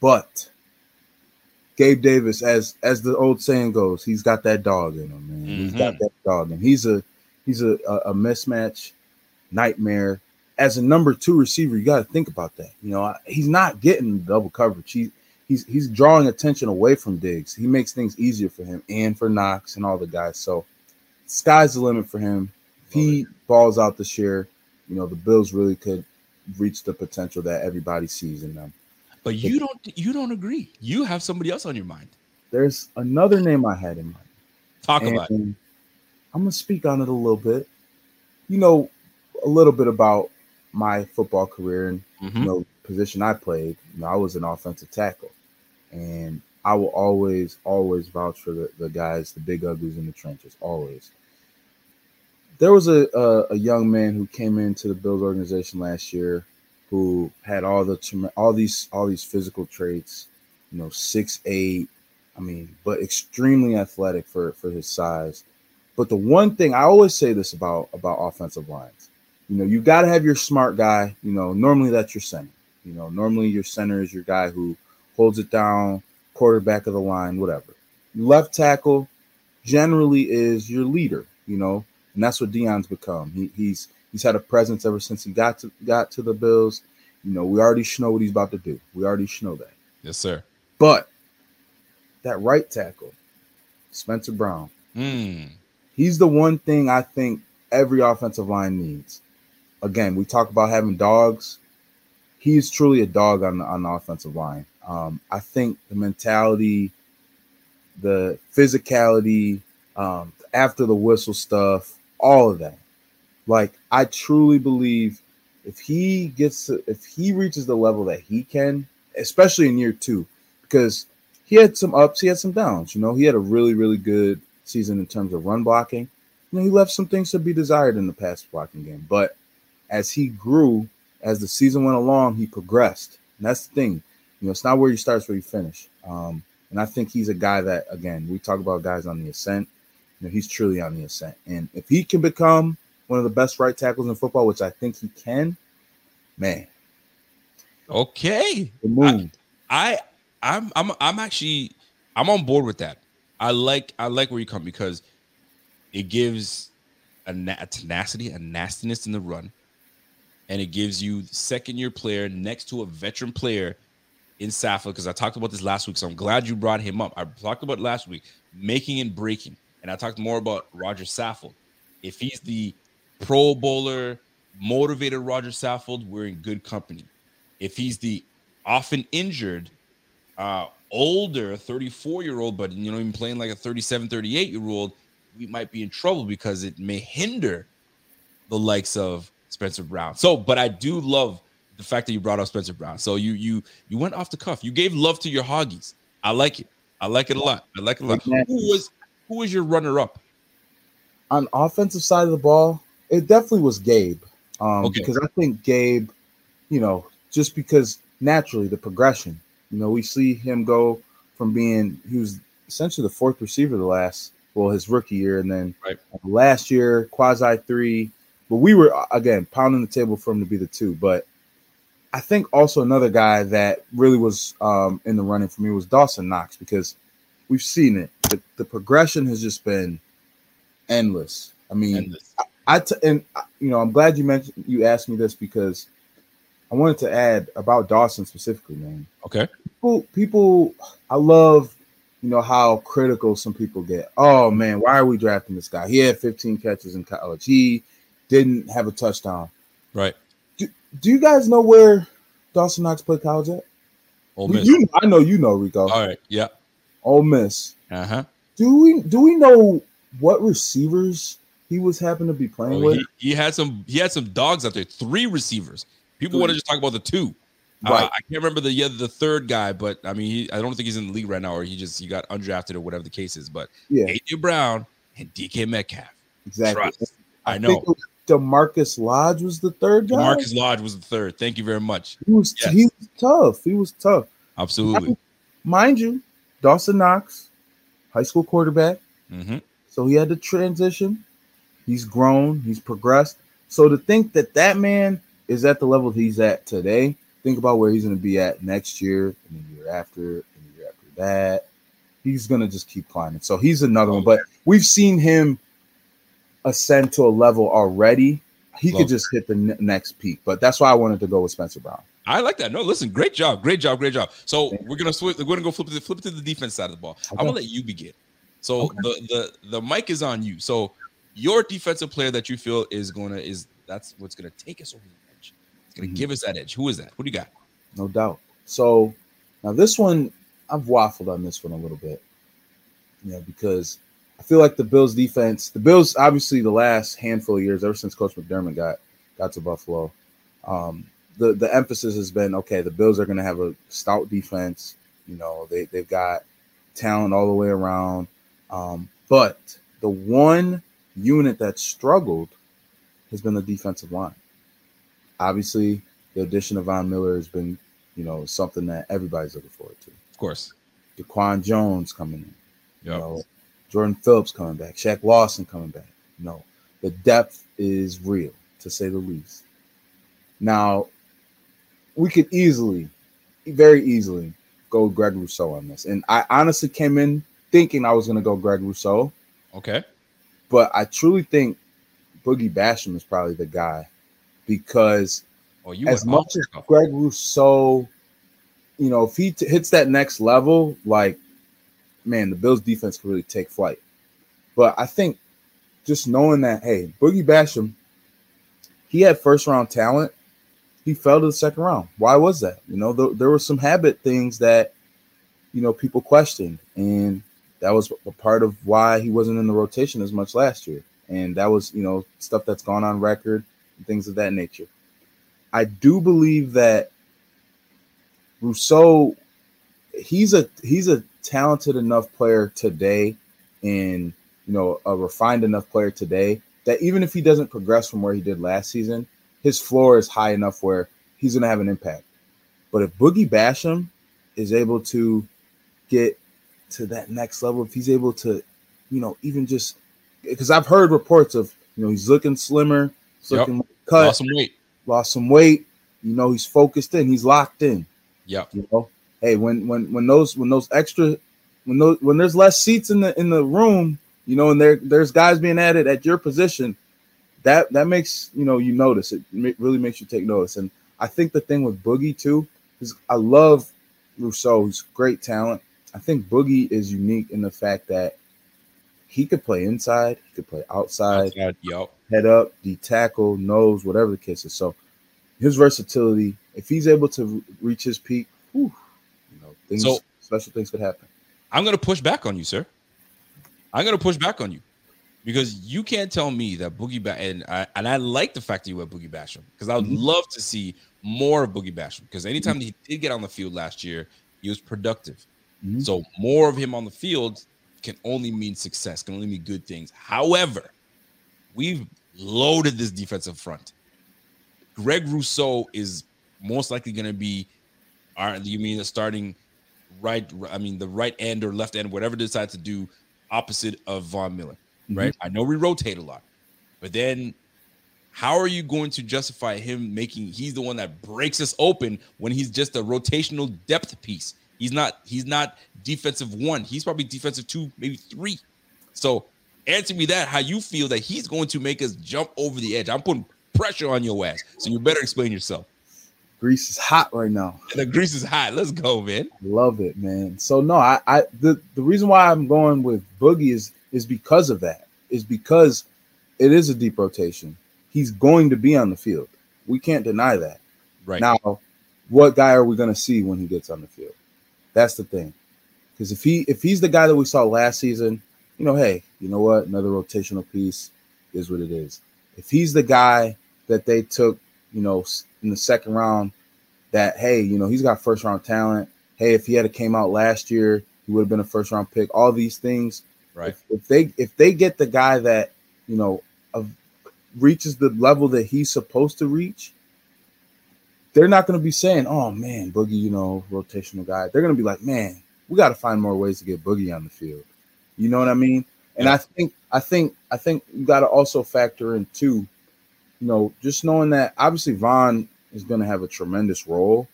But Gabe Davis, as as the old saying goes, he's got that dog in him, man. Mm-hmm. He's got that dog, and he's a he's a, a, a mismatch nightmare. As a number two receiver, you got to think about that. You know, he's not getting double coverage. He he's he's drawing attention away from Diggs. He makes things easier for him and for Knox and all the guys. So sky's the limit for him. If he balls out this year, you know, the Bills really could reach the potential that everybody sees in them. But you don't you don't agree. You have somebody else on your mind. There's another name I had in mind. Talk and about it. I'm gonna speak on it a little bit. You know, a little bit about my football career and mm-hmm. you know position I played. You know, I was an offensive tackle, and I will always, always vouch for the, the guys, the big uglies in the trenches. Always. There was a, a, a young man who came into the Bills organization last year who had all the all these all these physical traits, you know, six eight. I mean, but extremely athletic for for his size. But the one thing I always say this about about offensive lines, you know, you got to have your smart guy. You know, normally that's your center. You know, normally your center is your guy who holds it down, quarterback of the line, whatever. Left tackle generally is your leader. You know, and that's what Dion's become. He, he's He's had a presence ever since he got to got to the Bills. You know, we already know what he's about to do. We already know that. Yes, sir. But that right tackle, Spencer Brown, mm. he's the one thing I think every offensive line needs. Again, we talk about having dogs. He's truly a dog on the, on the offensive line. Um, I think the mentality, the physicality, um, after the whistle stuff, all of that like I truly believe if he gets to, if he reaches the level that he can, especially in year two, because he had some ups, he had some downs. You know, he had a really really good season in terms of run blocking. You know, he left some things to be desired in the pass blocking game, but as he grew, as the season went along, he progressed. And that's the thing. You know, it's not where you start, it's where you finish. Um, and I think he's a guy that, again, we talk about guys on the ascent. You know, he's truly on the ascent. And if he can become one of the best right tackles in football, which I think he can, man. Okay. The. I, I I'm I'm I'm actually I'm on board with that. I like I like where you come because it gives a, na- a tenacity, a nastiness in the run, and it gives you second year player next to a veteran player in Safa. Because I talked about this last week, so I'm glad you brought him up. I talked about last week making and breaking, and I talked more about Roger Saffold. If he's the Pro Bowler, motivated Roger Saffold, we're in good company. If he's the often injured, uh, older 34 year old, but you know, even playing like a 37, 38 year old, we might be in trouble because it may hinder the likes of Spencer Brown. So, but I do love the fact that you brought up Spencer Brown. So you you you went off the cuff. You gave love to your hoggies. I like it. I like it a lot. I like it a lot. Who was who was your runner up? On offensive side of the ball, it definitely was Gabe. Um, okay. because I think Gabe, you know, just because naturally the progression, you know, we see him go from being he was essentially the fourth receiver the last well his rookie year, and then right. last year quasi three. But we were again pounding the table for him to be the two. But I think also another guy that really was um, in the running for me was Dawson Knox because we've seen it. The, the progression has just been endless. I mean, endless. I t- and uh, you know I'm glad you mentioned you asked me this because I wanted to add about Dawson specifically, man. Okay. People, people, I love you know how critical some people get. Oh man, why are we drafting this guy? He had 15 catches in college. He didn't have a touchdown. Right. Do, do you guys know where Dawson Knox played college at? Ole Miss. You, I know you know Rico. All right. Yeah. Ole Miss. Uh huh. Do we do we know what receivers he was happened to be playing oh, with. He, he, had some he had some dogs out there, three receivers. People want to just talk about the two. Uh, right. Uh, I can't remember the yeah, the third guy, but I mean, he, I don't think he's in the league right now, or he just he got undrafted or whatever the case is. But yeah, AJ Brown and DK Metcalf. Exactly. I, I know. DaMarkus Lodge was the third guy. DaMarkus Lodge was the third. Thank you very much. He was yes. he was tough. He was tough. Absolutely. Mean, mind you, Dawson Knox, high school quarterback. Mm-hmm. So he had to transition. He's grown, he's progressed. So to think that that man is at the level he's at today, think about where he's going to be at next year and the year after and the year after that he's gonna just keep climbing. So he's another one. But we've seen him ascend to a level already. He Love could just hit the ne- next peak. But that's why I wanted to go with Spencer Brown. I like that. No, listen, great job, great job, great job. So we're gonna switch. We're gonna go flip it, flip it to the defense side of the ball. I'm gonna let you begin. So Okay. the the the mic is on you. So your defensive player that you feel is gonna is that's what's gonna take us over the edge. It's gonna Mhm. give us that edge. Who is that? Who do you got? no doubt. So now this one, I've waffled on this one a little bit, you know, because I feel like the Bills defense, the Bills, obviously the last handful of years, ever since Coach McDermott got got to Buffalo, um, the the emphasis has been okay. The Bills are going to have a stout defense. You know, they they've got talent all the way around, um, but the one unit that struggled has been the defensive line. Obviously, the addition of Von Miller has been, you know, something that everybody's looking forward to. Of course. Daquan Jones coming in, you know, Jordan Phillips coming back, Shaq Lawson coming back. No, the depth is real to say the least. Now, we could easily, very easily, go Greg Rousseau on this, and I honestly came in thinking I was going to go Greg Rousseau, Okay. But I truly think Boogie Basham is probably the guy because Oh, you as much as. Greg Rousseau, you know, if he t- hits that next level, like, man, the Bills defense can really take flight. But I think just knowing that, hey, Boogie Basham, he had first round talent. He fell to the second round. Why was that? You know, th- there were some habit things that, you know, people questioned. And that was a part of why he wasn't in the rotation as much last year. And that was, you know, stuff that's gone on record and things of that nature. I do believe that Rousseau, he's a he's a talented enough player today, and you know a refined enough player today that even if he doesn't progress from where he did last season, his floor is high enough where he's to have an impact. But if Boogie Basham is able to get to that next level, if he's able to, you know, even just because I've heard reports of you know he's looking slimmer, he's Yep. looking cut, Lost some weight. lost some weight. You know, he's focused in, he's locked in. Yeah. You know, hey, when when when those when those extra when those when there's less seats in the in the room, you know, and there there's guys being added at your position, that that makes you know you notice it really makes you take notice. And I think the thing with Boogie too is I love Rousseau. He's great talent. I think Boogie is unique in the fact that he could play inside, he could play outside Outside. Yep. head up, D tackle, nose, whatever the case is. So his versatility, if he's able to reach his peak, whew, you know, things So- special things could happen. I'm gonna push back on you, sir. I'm gonna push back on you because you can't tell me that Boogie Bash and I and I like the fact that you went Boogie Basham because I would Mhm. love to see more of Boogie Basham because anytime he did get on the field last year, he was productive. Mhm. So more of him on the field can only mean success, can only mean good things. However, we've loaded this defensive front. Greg Rousseau is most likely going to be, are you mean the starting right? I mean the right end or left end, whatever they decide to do, opposite of Von Miller, right? I know we rotate a lot, but then how are you going to justify him making? He's the one that breaks us open when he's just a rotational depth piece. He's not. He's not defensive one. He's probably defensive two, maybe three. So answer me that how you feel that he's going to make us jump over the edge. I'm putting pressure on your ass, so you better explain yourself. Greece is hot right now. The grease is hot. Let's go, man. Love it, man. So no, I, I the, the reason why I'm going with Boogie is is because of that. Is because it is a deep rotation. He's going to be on the field. We can't deny that. Right Now, what guy are we going to see when he gets on the field? That's the thing. Because if he if he's the guy that we saw last season, you know, hey, you know what? Another rotational piece is what it is. If he's the guy that they took, you know, in the second round, that hey, you know, he's got first round talent. Hey, if he had came out last year, he would have been a first round pick. All these things. right. If, if they if they get the guy that you know of reaches the level that he's supposed to reach, they're not going to be saying, "Oh man, Boogie, you know, rotational guy." They're going to be like, "Man, we got to find more ways to get Boogie on the field." You know what I mean? And. I think I think I think you got to also factor in too, you know, just knowing that obviously Von is going to have a tremendous role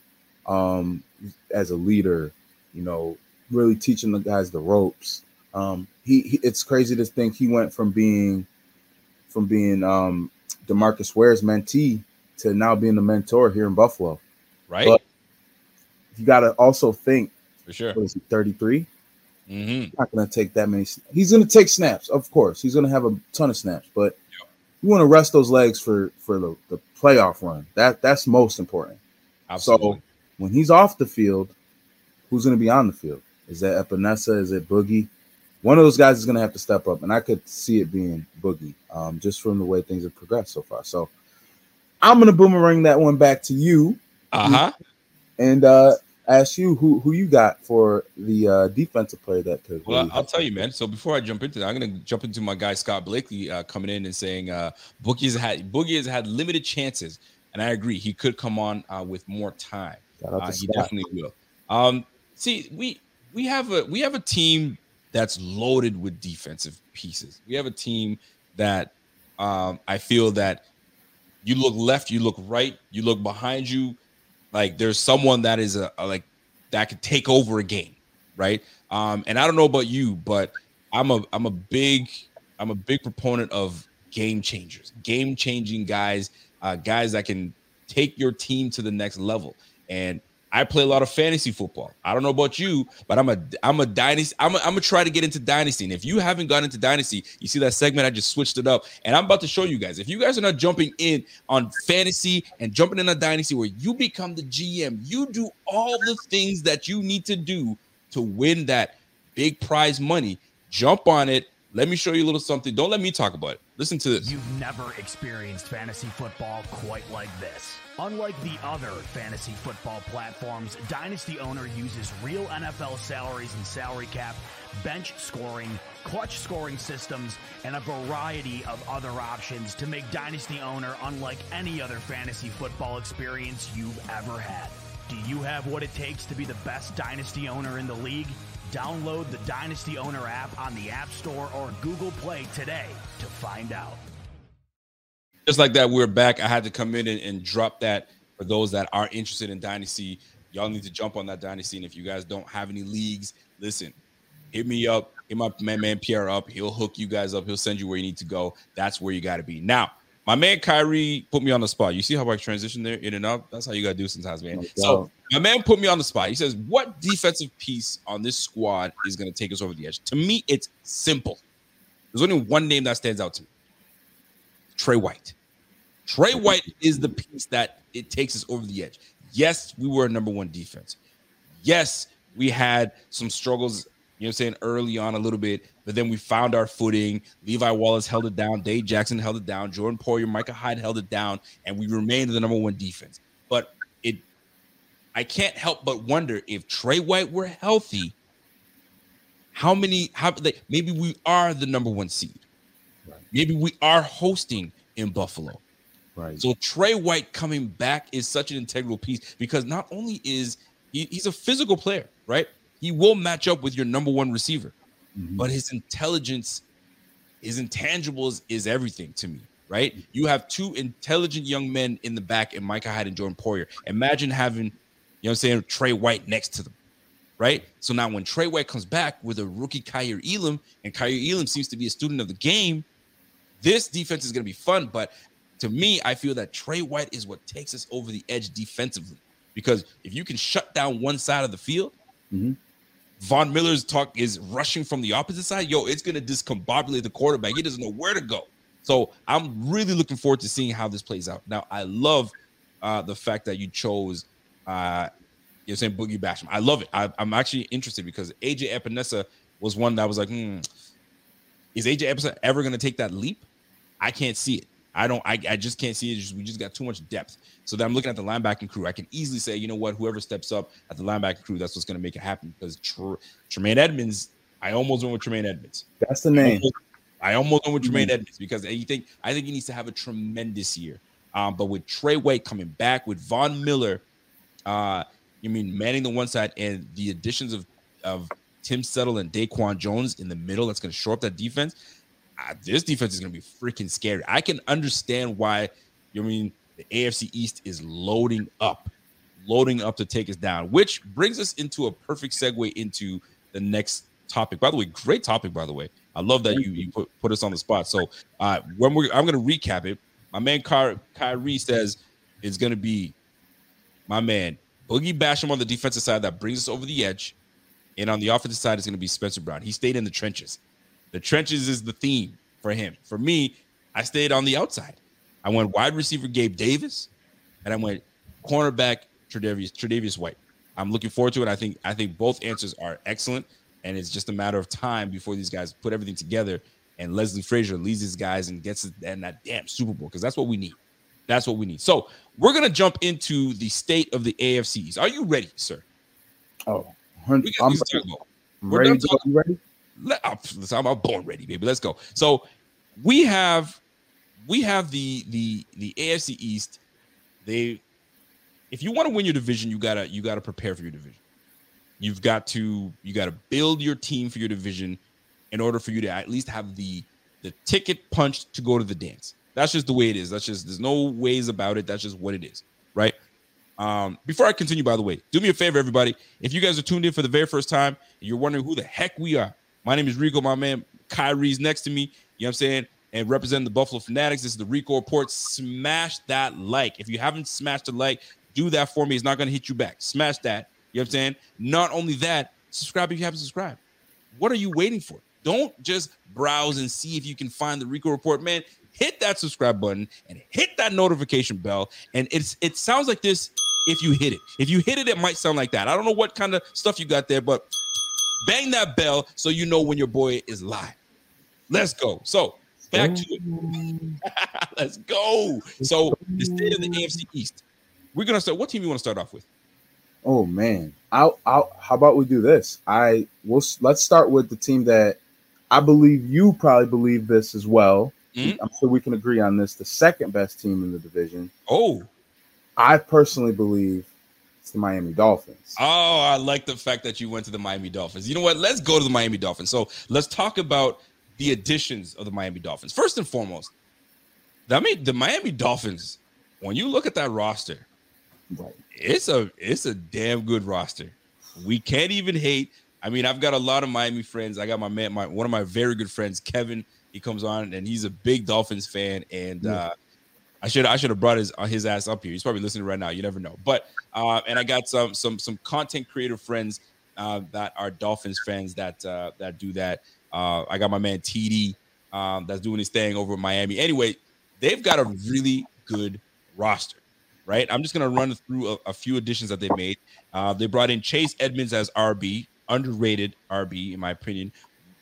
um as a leader, you know, really teaching the guys the ropes. Um, he, he it's crazy to think he went from being from being um DeMarcus Ware's mentee to now being the mentor here in Buffalo. Right. But you got to also think, For sure. what is he, 33? Mm-hmm. Not going to take that many. He's going to take snaps, of course. He's going to have a ton of snaps, but you want to rest those legs for for the, the playoff run. That that's most important. Absolutely. So when he's off the field, who's going to be on the field? Is that Epenesa? Is it Boogie? One of those guys is going to have to step up, and I could see it being Boogie, um, just from the way things have progressed so far. So I'm going to boomerang that one back to you uh huh. and uh, ask you who who you got for the uh, defensive player that could. Well, I'll tell you, man. So before I jump into that, I'm gonna jump into my guy Scott Blakely uh, coming in and saying uh, Boogie has had Boogie has had limited chances, and I agree he could come on uh, with more time. Shout out to Uh, he definitely will. Um, see, we we have a we have a team that's loaded with defensive pieces. We have a team that um, I feel that you look left, you look right, you look behind you, like there's someone that is a, a like that could take over a game, right? Um, and I don't know about you, but I'm a I'm a big I'm a big proponent of game changers, game changing guys, uh, guys that can take your team to the next level. And I play a lot of fantasy football. I don't know about you, but I'm a I'm a dynasty. I'm a, I'm gonna try to get into dynasty. And if you haven't gotten into dynasty, you see that segment I just switched it up, and I'm about to show you guys. If you guys are not jumping in on fantasy and jumping in a dynasty where you become the GM, you do all the things that you need to do to win that big prize money. Jump on it. Let me show you a little something. Don't let me talk about it. Listen to this. You've never experienced fantasy football quite like this. Unlike the other fantasy football platforms, Dynasty Owner uses real NFL salaries and salary cap, bench scoring, clutch scoring systems, and a variety of other options to make Dynasty Owner unlike any other fantasy football experience you've ever had. Do you have what it takes to be the best Dynasty Owner in the league? Download the Dynasty Owner app on the App Store or Google Play today to find out. Just like that, we're back. I had to come in and, and drop that for those that are interested in Dynasty. Y'all need to jump on that Dynasty. And if you guys don't have any leagues, listen, hit me up, hit my man, man Pierre up. He'll hook you guys up. He'll send you where you need to go. That's where you got to be. Now, my man Kyrie put me on the spot. You see how I transition there in and out? That's how you got to do sometimes, man. So my man put me on the spot. He says, What defensive piece on this squad is going to take us over the edge? To me, it's simple. There's only one name that stands out to me Trey White. Trey White is the piece that it takes us over the edge. Yes, we were a number one defense. Yes, we had some struggles, you know I'm saying, early on a little bit, but then we found our footing. Levi Wallace held it down, Dane Jackson held it down, Jordan Poyer, Micah Hyde held it down, and we remained the number one defense. But it I can't help but wonder if Trey White were healthy, how many how like, maybe we are the number one seed. Maybe we are hosting in Buffalo. Right. So Trey White coming back is such an integral piece because not only is he, he's a physical player, right? He will match up with your number one receiver, Mhm. but his intelligence, his intangibles is everything to me, right? You have two intelligent young men in the back in Micah Hyde and Jordan Poyer. Imagine having, you know what I'm saying, Trey White next to them, right? So now when Trey White comes back with a rookie Kaiir Elam, and Kaiir Elam seems to be a student of the game, this defense is going to be fun. But to me, I feel that Trey White is what takes us over the edge defensively. Because if you can shut down one side of the field, Mhm. Von Miller's talk is rushing from the opposite side. Yo, it's going to discombobulate the quarterback. He doesn't know where to go. So I'm really looking forward to seeing how this plays out. Now, I love uh, the fact that you chose, uh, you're saying Boogie Basham. I love it. I, I'm actually interested because AJ Epenesa was one that was like, hmm, is AJ Epenesa ever going to take that leap? I can't see it. I don't. I, I just can't see it. Just, we just got too much depth. So then I'm looking at the linebacking crew. I can easily say, you know what? Whoever steps up at the linebacking crew, that's what's going to make it happen. Because Tr- Tremaine Edmunds, I almost went with Tremaine Edmunds. That's the name. I almost went with Tremaine Edmunds because you think I think he needs to have a tremendous year. Um, but with Trey White coming back, with Von Miller, uh, you mean manning the one side, and the additions of of Tim Settle and Daquan Jones in the middle, that's going to shore up that defense. Uh, this defense is going to be freaking scary. I can understand why. You mean the AFC East is loading up, loading up to take us down, which brings us into a perfect segue into the next topic. By the way, great topic. By the way, I love that you you put, put us on the spot. So uh, when we're I'm going to recap it. My man Ky- Kyrie says it's going to be my man Boogie Basham on the defensive side that brings us over the edge, and on the offensive side is going to be Spencer Brown. He stayed in the trenches. The trenches is the theme for him. For me, I stayed on the outside. I went wide receiver Gabe Davis, and I went cornerback Tre'Davious Tre'Davious White. I'm looking forward to it. I think I think both answers are excellent, and it's just a matter of time before these guys put everything together and Leslie Frazier leads these guys and gets it and that damn Super Bowl because that's what we need. That's what we need. So we're gonna jump into the state of the AFCs. Are you ready, sir? Oh, We I'm talk. I'm We're ready. done to go. You ready? Let, I'm, born ready, baby. Let's go. So we have we have the the the AFC East. They if you want to win your division, you gotta you gotta prepare for your division. You've got to you got to build your team for your division in order for you to at least have the the ticket punched to go to the dance. That's just the way it is. That's just there's no ways about it. That's just what it is, right? Um, before I continue, by the way, do me a favor, everybody. If you guys are tuned in for the very first time and you're wondering who the heck we are, my name is Rico. My man Kyrie's next to me. You know what I'm saying? And representing the Buffalo Fanatics. This is the Rico Report. Smash that like. If you haven't smashed a like, do that for me. It's not going to hit you back. Smash that. You know what I'm saying? Not only that, subscribe if you haven't subscribed. What are you waiting for? Don't just browse and see if you can find the Rico Report, man. Hit that subscribe button and hit that notification bell. And it's it sounds like this if you hit it. If you hit it, it might sound like that. I don't know what kind of stuff you got there, but bang that bell so you know when your boy is live. Let's go. So back to it. <laughs> Let's go. So the state of the AFC East. We're gonna start. What team you want to start off with? Oh man, I'll, I'll, how about we do this? I will. Let's start with the team that I believe you probably believe this as well. Mhm. I'm sure we can agree on this. The second best team in the division. Oh, I personally believe it's the Miami Dolphins. oh, I like the fact that you went to the Miami Dolphins. You know what? Let's go to the Miami Dolphins. So let's talk about the additions of the Miami Dolphins. First and foremost, I mean the Miami Dolphins. When you look at that roster, Right. it's a it's a damn good roster. We can't even hate. I mean, I've got a lot of Miami friends. I got my man, my one of my very good friends, Kevin. He comes on and he's a big Dolphins fan. And Yeah. uh, I should I should have brought his uh, his ass up here. He's probably listening right now. You never know. But uh, and I got some some some content creator friends uh, that are Dolphins fans that uh, that do that. Uh, I got my man TD um, that's doing his thing over in Miami. Anyway, they've got a really good roster right? I'm just to run through a, a few additions that they made. Uh, they brought in Chase Edmonds as RB, underrated RB, in my opinion.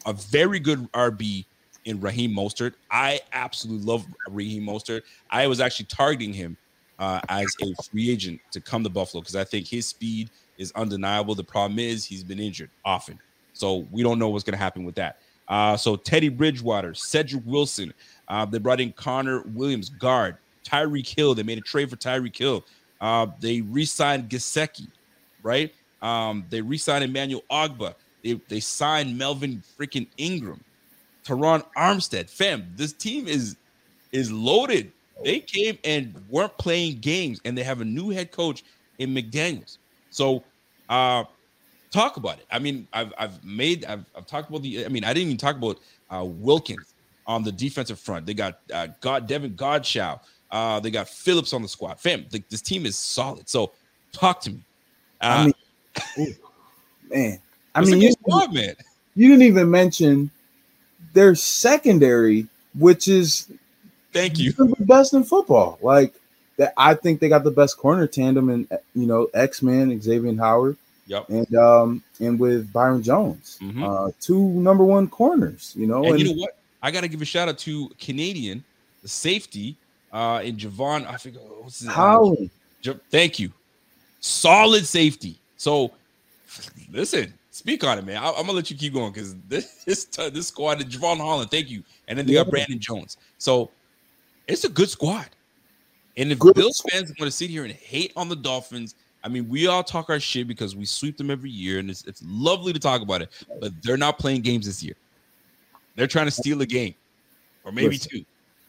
A very good RB in Raheem Mostert. I absolutely love Raheem Mostert. I was actually targeting him uh, as a free agent to come to Buffalo because I think his speed is undeniable. The problem is he's been injured often. So we don't know what's going to happen with that. Uh, so Teddy Bridgewater, Cedric Wilson. Uh, they brought in Connor Williams, guard. Tyreek Hill. They made a trade for Tyreek Hill. Uh, they re-signed Gesicki, right? Um, they re-signed Emmanuel Ogbah. They, they signed Melvin freaking Ingram, Terron Armstead. Fam, this team is is loaded. They came and weren't playing games, and they have a new head coach in McDaniels. So, uh, talk about it. I mean, I've I've made I've, I've talked about the. I mean, I didn't even talk about uh, Wilkins on the defensive front. They got uh, God Davon Godchaux. Uh, they got Phillips on the squad. Fam, th- this team is solid. So, talk to me. Uh, I mean, man. I mean, you, squad, man. you didn't even mention their secondary, which is Thank you. the best in football. Like that, I think they got the best corner tandem and you know X Men, Xavier Howard, Yep. and um and with Byron Jones, Mhm. uh, two number one corners. You know, And and, you know what? I got to give a shout out to Canadian, the safety, uh, in Jevon. I forget what's his name. Holland. Ja- Thank you. Solid safety. So, listen, speak on it, man. I, am gonna let you keep going because this <laughs> this, this squad, Jevon Holland, thank you, and then they got. Brandon Jones. So, it's a good squad. And if Good Bills fans want to sit here and hate on the Dolphins, I mean, we all talk our shit because we sweep them every year, and it's, it's lovely to talk about it. But they're not playing games this year. They're trying to steal a game, or maybe Listen.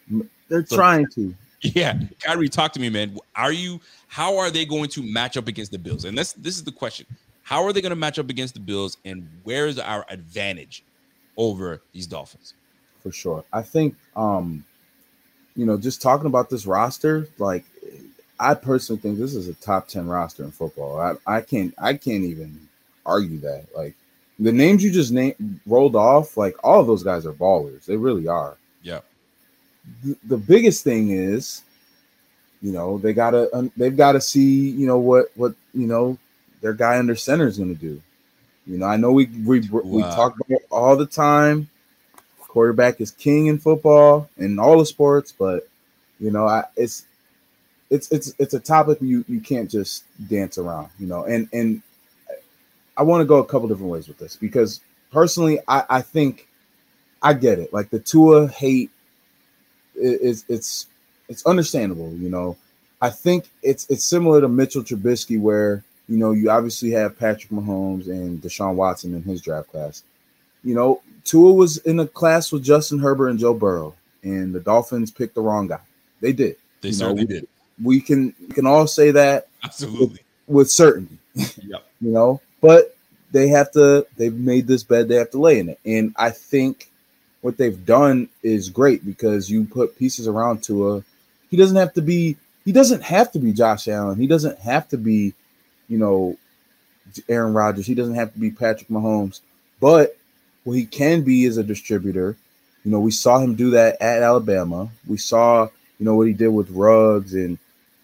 two. They're So- trying to. <laughs> Yeah, Kyrie, talk to me, man. Are you? How are they going to match up against the Bills? And that's this is the question. How are they going to match up against the Bills, and where is our advantage over these Dolphins? For sure, I think um, you know, just talking about this roster, like I personally think this is a top ten roster in football. I, I can't I can't even argue that. Like the names you just named rolled off, like all of those guys are ballers. They really are. Yeah. The, the biggest thing is, you know, they gotta um, they've got to see, you know, what what you know their guy under center is going to do. You know, I know we we we talk about it all the time. Quarterback is king in football and all the sports, but you know, I it's it's it's it's a topic you you can't just dance around. You know, and and I want to go a couple different ways with this because personally, I I think I get it. Like the Tua hate is it's it's understandable. You know, I think it's it's similar to Mitchell Trubisky where you know you obviously have Patrick Mahomes and Deshaun Watson in his draft class. You know, Tua was in a class with Justin Herbert and Joe Burrow, and the Dolphins picked the wrong guy. They did. They You know, certainly we- did. We can we can all say that Absolutely. with certainty <laughs> Yep. you know. But they have to. They've made this bed. They have to lay in it, and I think what they've done is great because you put pieces around Tua. He doesn't have to be. He doesn't have to be Josh Allen. He doesn't have to be, you know, Aaron Rodgers. He doesn't have to be Patrick Mahomes. But what he can be is a distributor. You know, we saw him do that at Alabama. We saw, you know, what he did with Ruggs and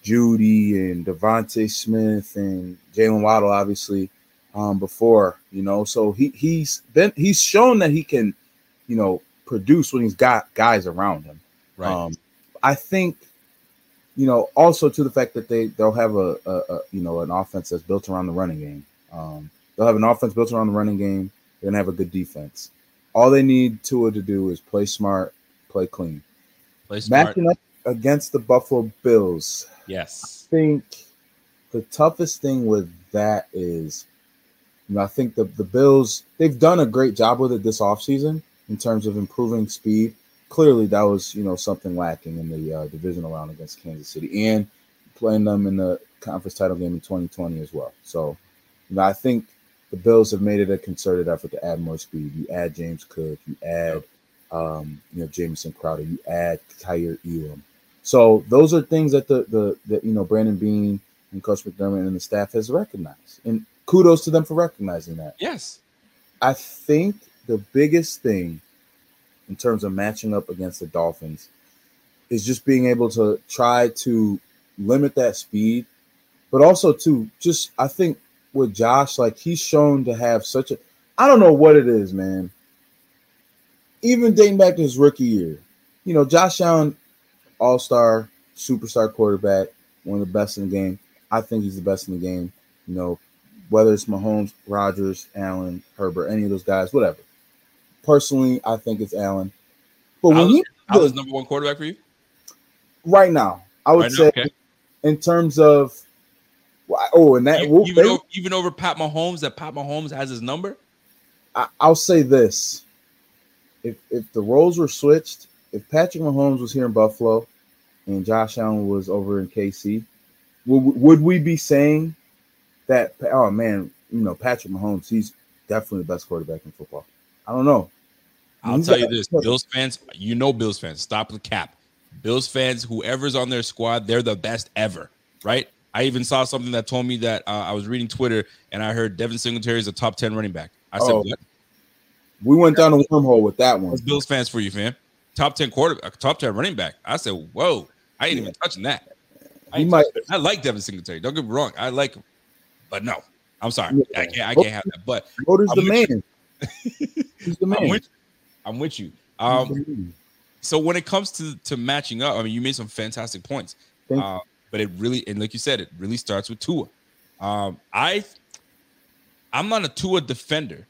Jeudy and DeVonta Smith and Jaylen Waddle, obviously, um, before, you know. So he he's been he's shown that he can, you know, produce when he's got guys around him. Right. Um, I think, you know, also to the fact that they they'll have a, a, a you know an offense that's built around the running game. Um, they'll have an offense built around the running game. They're gonna have a good defense. All they need Tua to do is play smart, play clean. Play smart. Matching up against the Buffalo Bills, Yes. I think the toughest thing with that is, you know, I think the, the Bills, they've done a great job with it this offseason in terms of improving speed. Clearly, that was, you know, something lacking in the uh, divisional round against Kansas City and playing them in the conference title game in 2020 as well. So, you know, I think the Bills have made it a concerted effort to add more speed. You add James Cook, you add, um, you know, Jamison Crowder, you add Tyre Elam. So those are things that the the that you know Brandon Beane and Coach McDermott and the staff has recognized, and kudos to them for recognizing that. Yes. I think the biggest thing in terms of matching up against the Dolphins is just being able to try to limit that speed, but also to just I think with Josh, like he's shown to have such a I don't know what it is, man. Even dating back to his rookie year, you know, Josh Allen, all star, superstar quarterback, one of the best in the game. I think he's the best in the game. You know, whether it's Mahomes, Rodgers, Allen, Herbert, any of those guys, whatever. Personally, I think it's Allen. But when he was number one quarterback for you? right now, I would Right now? say Okay. in terms of oh, and that even, over, even over Pat Mahomes, that Pat Mahomes has his number? I, I'll say this: if if the roles were switched, if Patrick Mahomes was here in Buffalo and Josh Allen was over in KC, would, would we be saying that? Oh man, you know Patrick Mahomes, he's definitely the best quarterback in football. I don't know. I'll tell you this Bills fans, you know Bills fans, stop the cap. Bills fans, whoever's on their squad, they're the best ever, right? I even saw something that told me that uh, I was reading Twitter and I heard Devin Singletary is a top 10 running back. I said, Oh. what? We went down a wormhole with that one. That's Bills fans for you, fam. Top 10 quarter, uh, top 10 running back. I said, whoa, I ain't even touching that. I, might- touching. I like Devin Singletary. Don't get me wrong. I like him, but no, I'm sorry. Yeah. I can't, I can't have that. But Voter's I'm the man. He's <laughs> the man. I'm with. I'm with you. Um, so when it comes to to matching up, I mean, you made some fantastic points. Uh, but it really, and like you said, it really starts with Tua. Um, I, I'm not a Tua defender,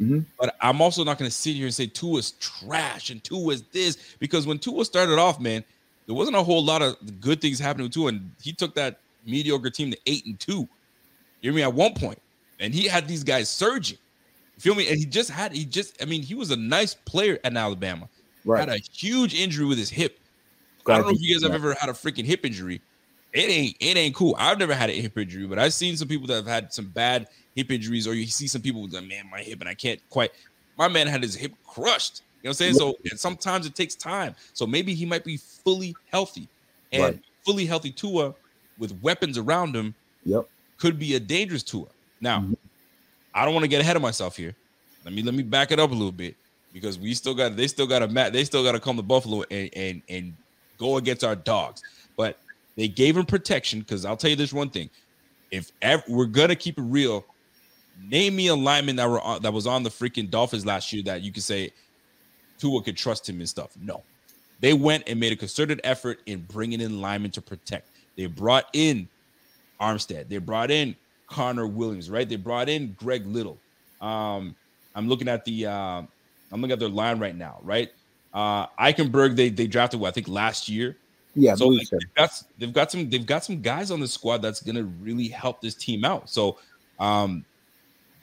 Mhm. but I'm also not going to sit here and say Tua's trash and Tua's this because when Tua started off, man, there wasn't a whole lot of good things happening with Tua, and he took that mediocre team to eight and two. You hear me? At one point, and he had these guys surging. Feel me? And he just had, he just, I mean, he was a nice player at Alabama. right. Had a huge injury with his hip. I don't know if you guys have ever had a freaking hip injury it ain't it ain't cool. I've never had a hip injury, but I've seen some people that have had some bad hip injuries, or you see some people with like, man, my hip and I can't quite. My man had his hip crushed. You know what I'm saying? So and sometimes it takes time. So maybe he might be fully healthy and Right. fully healthy Tua with weapons around him Yep. could be a dangerous Tua. Now, Mhm. I don't want to get ahead of myself here. Let me let me back it up a little bit because we still got they still got a mat they still got to come to Buffalo and and and go against our dogs. But they gave him protection because I'll tell you this one thing: if ever, we're gonna keep it real, name me a lineman that were on, that was on the freaking Dolphins last year that you could say Tua could trust him and stuff. No, they went and made a concerted effort in bringing in linemen to protect. They brought in Armstead. They brought in Connor Williams, right? They brought in Greg Little. Um, I'm looking at the uh, I'm looking at their line right now, right? Uh, Eichenberg, they they drafted what I think last year. Yeah. So like, so. they've got they've got some they've got some guys on the squad that's gonna really help this team out. So um,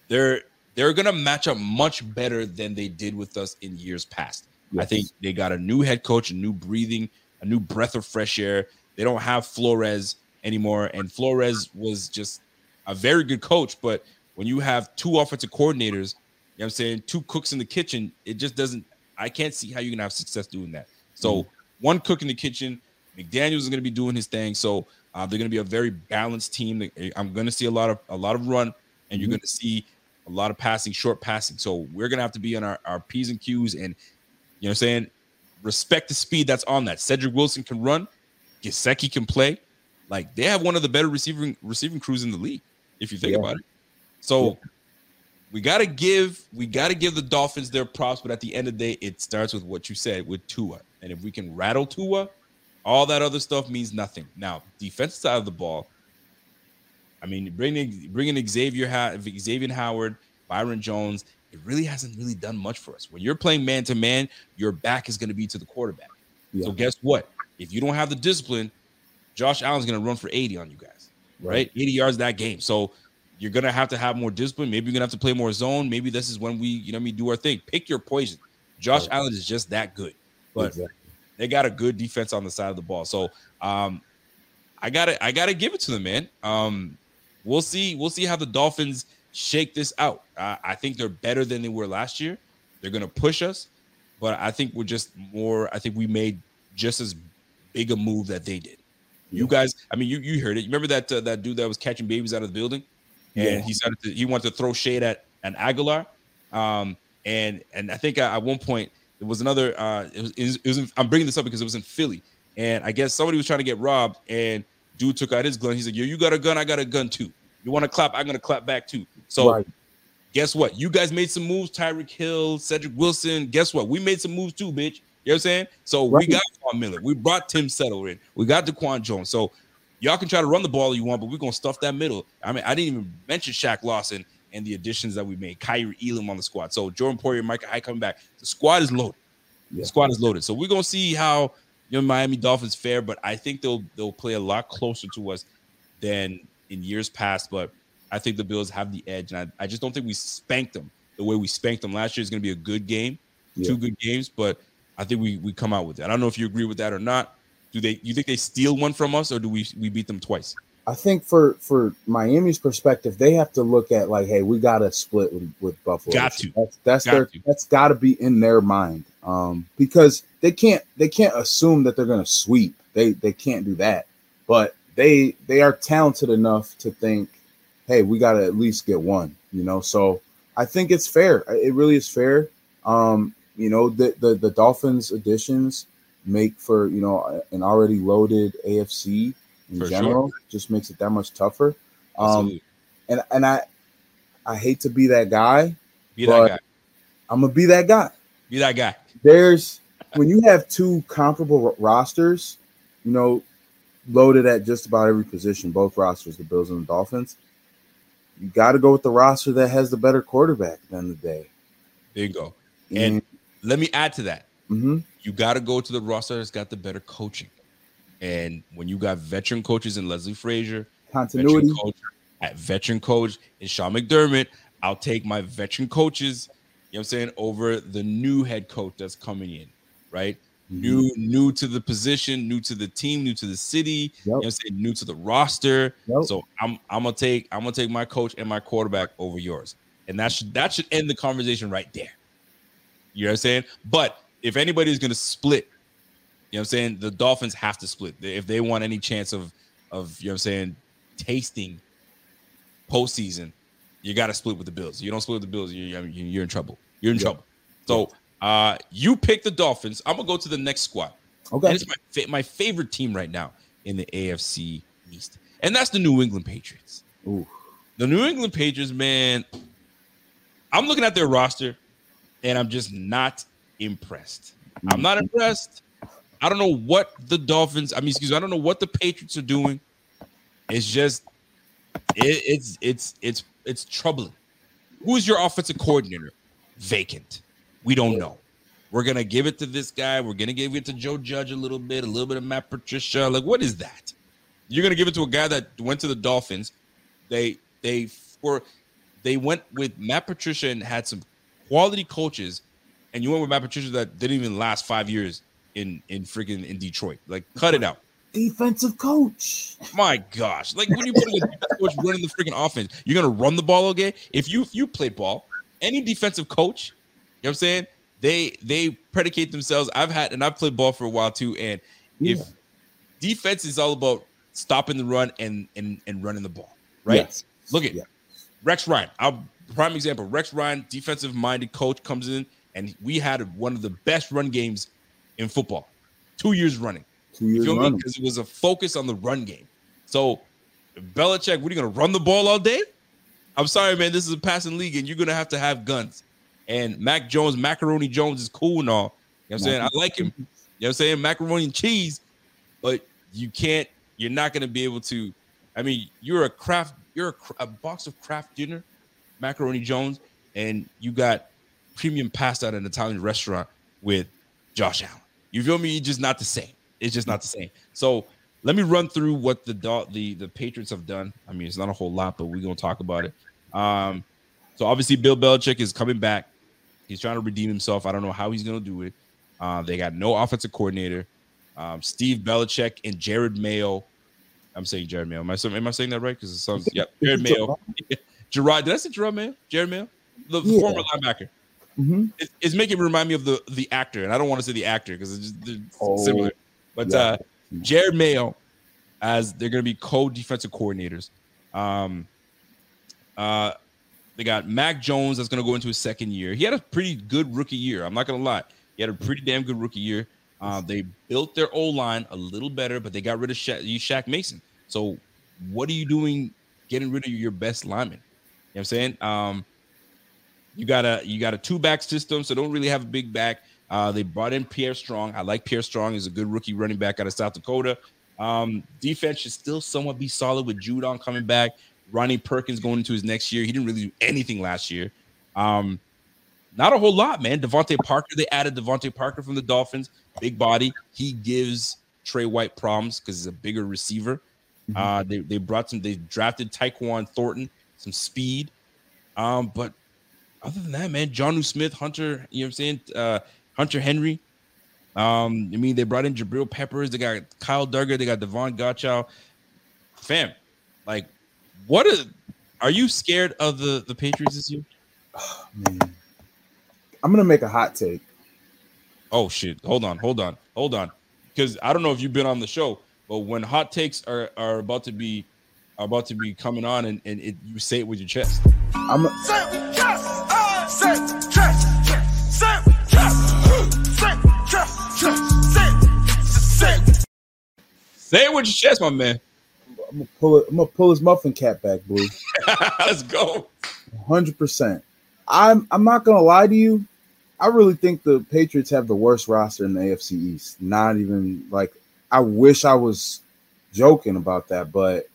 they're they're gonna match up much better than they did with us in years past. I think they got a new head coach, a new breathing, a new breath of fresh air. They don't have Flores anymore, and Flores was just a very good coach. But when you have two offensive coordinators, you know what I'm saying, two cooks in the kitchen, it just doesn't. I can't see how you're gonna have success doing that. So one cook in the kitchen, McDaniel's is gonna be doing his thing. So uh, they're gonna be a very balanced team. I'm gonna see a lot of a lot of run, and you're gonna see a lot of passing, short passing. So we're gonna have to be on our, our P's and Q's and you know what I'm saying? Respect the speed that's on that. Cedric Wilson can run, Gesicki can play. Like they have one of the better receiving receiving crews in the league, if you think Yeah. about it. So we gotta give we gotta give the Dolphins their props, but at the end of the day, it starts with what you said with Tua. And if we can rattle Tua, all that other stuff means nothing. Now, defensive side of the ball, I mean, bringing bringing Xavier Xavier Howard, Byron Jones, it really hasn't really done much for us. When you're playing man to man, your back is going to be to the quarterback. Yeah. So guess what? If you don't have the discipline, Josh Allen's going to run for 80 on you guys, right? 80 yards that game. So you're going to have to have more discipline. Maybe you're going to have to play more zone. Maybe this is when we, you know, I mean, do our thing. Pick your poison. Josh Right. Allen is just that good. But Exactly. they got a good defense on the side of the ball. So um I gotta I gotta give it to them, man. Um we'll see, we'll see how the Dolphins shake this out. I, I think they're better than they were last year. They're gonna push us, but I think we're just more, I think we made just as big a move that they did. You guys, I mean, you you heard it. You remember that uh, that dude that was catching babies out of the building, and he started to, he wanted to throw shade at an Aguilar, um, and and I think at, at one point it was another. Uh, it was, it was, it was in, I'm bringing this up because it was in Philly, and I guess somebody was trying to get robbed, and dude took out his gun. He's like, "Yo, you got a gun? I got a gun too. You want to clap? I'm gonna clap back too." So Right. guess what? You guys made some moves. Tyreek Hill, Cedric Wilson. Guess what? We made some moves too, bitch. You know what I'm saying? So we got Von Miller. We brought Tim Settle in. We got DaQuan Jones. So y'all can try to run the ball you want, but we're gonna stuff that middle. I mean, I didn't even mention Shaq Lawson and the additions that we made. Kaiir Elam on the squad. So Jordan Poyer, Micah Hyde coming back. The squad is loaded. Yeah. The squad is loaded. So we're gonna see how you know Miami Dolphins fare, but I think they'll they'll play a lot closer to us than in years past. But I think the Bills have the edge, and I, I just don't think we spanked them the way we spanked them last year. Is going to be a good game, Yeah. two good games, but I think we we come out with it. I don't know if you agree with that or not. Do they? You think they steal one from us, or do we we beat them twice? I think for for Miami's perspective, they have to look at like, hey, we got to split with, with Buffalo. Got to. That's that's Got their to. that's got to be in their mind, um, because they can't they can't assume that they're going to sweep. They they can't do that, but they they are talented enough to think, hey, we got to at least get one. You know, so I think it's fair. It really is fair. Um, you know, the the, the Dolphins additions make for you know an already loaded AFC in For sure. general. Just makes it that much tougher. Um, Absolutely. and and I I hate to be that guy. Be that guy. I'm gonna be that guy. Be that guy. There's when you have two comparable ro- rosters, you know, loaded at just about every position, both rosters, the Bills and the Dolphins. You got to go with the roster that has the better quarterback at the end of the day. There you go. And let me add to that. hmm you got to go to the roster that's got the better coaching. And when you got veteran coaches in Leslie Frazier, continuity, veteran coach at veteran coach in Sean McDermott, I'll take my veteran coaches, you know what I'm saying, over the new head coach that's coming in, right? new new to the position, new to the team, new to the city, you know what I'm saying, new to the roster. Yep. So I'm I'm gonna take I'm gonna take my coach and my quarterback over yours. And that should that should end the conversation right there. You know what I'm saying? But if anybody's gonna split, you know what I'm saying, the Dolphins have to split. If they want any chance of of you know what I'm saying tasting postseason, you got to split with the Bills. You don't split with the Bills, you're, you're in trouble. You're in Yeah. trouble. So uh, you pick the Dolphins. I'm gonna go to the next squad. Okay. And it's my fa- my favorite team right now in the AFC East, and that's the New England Patriots. Ooh. The New England Patriots, man. I'm looking at their roster, and I'm just not impressed. I'm not impressed. I don't know what the Dolphins. I mean, excuse me. I don't know what the Patriots are doing. It's just, it, it's it's it's it's troubling. Who's your offensive coordinator? Vacant. We don't know. We're gonna give it to this guy. We're gonna give it to Joe Judge a little bit, a little bit of Matt Patricia. Like, what is that? You're gonna give it to a guy that went to the Dolphins. They they were they went with Matt Patricia and had some quality coaches, and you went with Matt Patricia that didn't even last five years in in freaking in Detroit. Like, cut it out. Defensive coach. My gosh, like when you put a defensive coach running the freaking offense, you're gonna run the ball okay. If you if you played ball, any defensive coach, you know what I'm saying? They they predicate themselves. I've had and I've played ball for a while too. And if defense is all about stopping the run and and and running the ball, right? Yes. Look at Yeah. Rex Ryan. Our prime example. Rex Ryan, defensive minded coach, comes in and we had one of the best run games in football, two years running. Two You years running. Because it was a focus on the run game. So, Belichick, what are you going to run the ball all day? I'm sorry, man. This is a passing league, and you're going to have to have guns. And Mac Jones, Macaroni Jones is cool and all. You know what I'm saying? I like him. You know what I'm saying? Macaroni and cheese, but you can't, you're not going to be able to. I mean, you're a craft, you're a, a box of craft dinner, Macaroni Jones, and you got premium pasta at an Italian restaurant with Josh Allen. You feel me? It's just not the same. It's just not the same. So let me run through what the the the Patriots have done. I mean, it's not a whole lot, but we're gonna talk about it. Um, so obviously Bill Belichick is coming back. He's trying to redeem himself. I don't know how he's gonna do it. Uh, they got no offensive coordinator. Um, Steve Belichick and Jerod Mayo. I'm saying Jerod Mayo. Am I, am I saying that right? Because it sounds yep. Jerod Mayo. <laughs> Gerard. Did I say Gerard Mayo? Jerod Mayo, the Yeah. former linebacker. Mhm. It, it's making me remind me of the the actor, and I don't want to say the actor because it's just they're Oh, similar. But yeah. uh, Jerod Mayo, as they're going to be co-defensive coordinators. Um, uh, they got Mac Jones that's going to go into his second year. He had a pretty good rookie year. I'm not going to lie. He had a pretty damn good rookie year. Uh, they built their O line a little better, but they got rid of Sha- you Shaq Mason. So, what are you doing getting rid of your best lineman? You know what I'm saying? Um, you got a you got a two back system, so don't really have a big back. Uh, they brought in Pierre Strong. I like Pierre Strong. He's a good rookie running back out of South Dakota. Um, defense should still somewhat be solid with Judon coming back. Ronnie Perkins going into his next year. He didn't really do anything last year. Um, not a whole lot, man. DeVante Parker, they added DeVante Parker from the Dolphins, big body. He gives Trey White problems because he's a bigger receiver. Uh, they, they brought some, they drafted Tyquan Thornton, some speed. Um, but other than that, man, Jonnu Smith, Hunter, you know what I'm saying? Uh, Hunter Henry. Um, I mean, they brought in Jabril Peppers, they got Kyle Dugger, they got Davon Godchaux. Fam, like, what are you scared of the the Patriots this year? <sighs> Man. I'm gonna make a hot take. Oh shit! Hold on, hold on, hold on. Because I don't know if you've been on the show, but when hot takes are are about to be about to be coming on, and, and it, you say it with your chest. I'm Say it with your chest, my man. I'm gonna pull it. I'm gonna pull his muffin cap back, blue. <laughs> Let's go. Hundred percent. I'm. I'm not gonna lie to you. I really think the Patriots have the worst roster in the AFC East. Not even like. I wish I was joking about that, but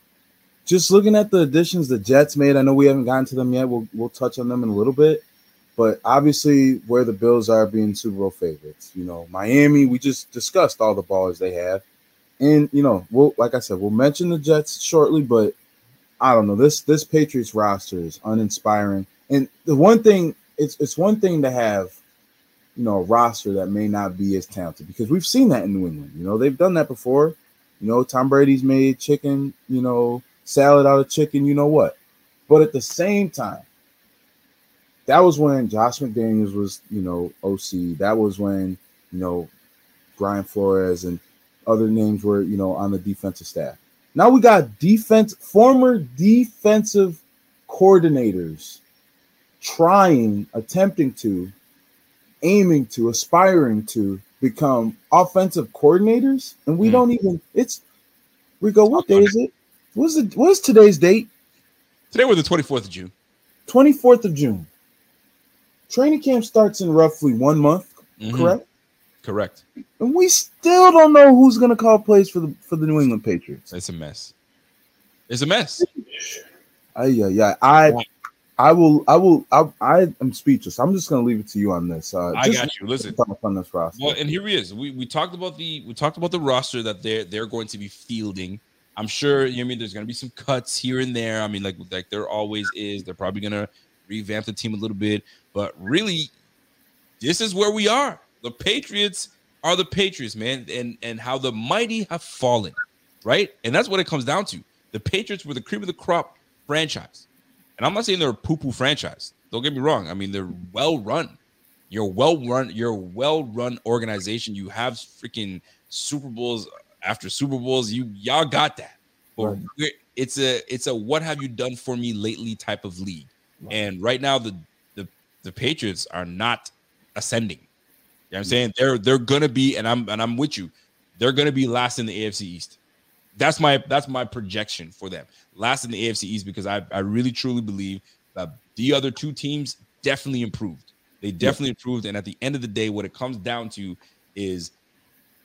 just looking at the additions the Jets made, I know we haven't gotten to them yet. We'll we'll touch on them in a little bit, but obviously where the Bills are being Super Bowl favorites. You know, Miami. We just discussed all the ballers they have, and you know, we'll like I said, we'll mention the Jets shortly, but I don't know. This this Patriots roster is uninspiring. And the one thing, it's it's one thing to have you know, a roster that may not be as talented because we've seen that in New England. You know, they've done that before. You know, Tom Brady's made chicken, you know, salad out of chicken, you know what. But at the same time, that was when Josh McDaniels was, you know, OC. That was when, you know, Brian Flores and other names were, you know, on the defensive staff. Now we got defense, former defensive coordinators trying, attempting to, aiming to, aspiring to become offensive coordinators, and we Hmm. don't even. It's we go. What day is it? What's it? What is today's date? Today we're the 24th of June. Twenty fourth of June. Training camp starts in roughly one month, Mhm. correct? Correct. And we still don't know who's going to call plays for the for the New England Patriots. It's a mess. It's a mess. I yeah yeah I I will I will I I am speechless. I'm just going to leave it to you on this. Uh, I got you. Listen. on this roster. Well, and here he is. We we talked about the we talked about the roster that they're they're going to be fielding. I'm sure you know, I mean there's gonna be some cuts here and there. I mean, like like there always is. They're probably gonna revamp the team a little bit, but really, this is where we are. The Patriots are the Patriots, man, and and how the mighty have fallen, right? And that's what it comes down to. The Patriots were the cream of the crop franchise, and I'm not saying they're a poo-poo franchise. Don't get me wrong. I mean, they're well run. You're well run. You're well run organization. You have freaking Super Bowls after Super Bowls. You y'all got that. But Right. it's a it's a what have you done for me lately type of league. And right now the the the Patriots are not ascending. You know what I'm saying? They're they're gonna be, and I'm and I'm with you. They're gonna be last in the AFC East. That's my that's my projection for them. Last in the AFC East because I, I really truly believe that the other two teams definitely improved. They definitely improved. And at the end of the day, what it comes down to is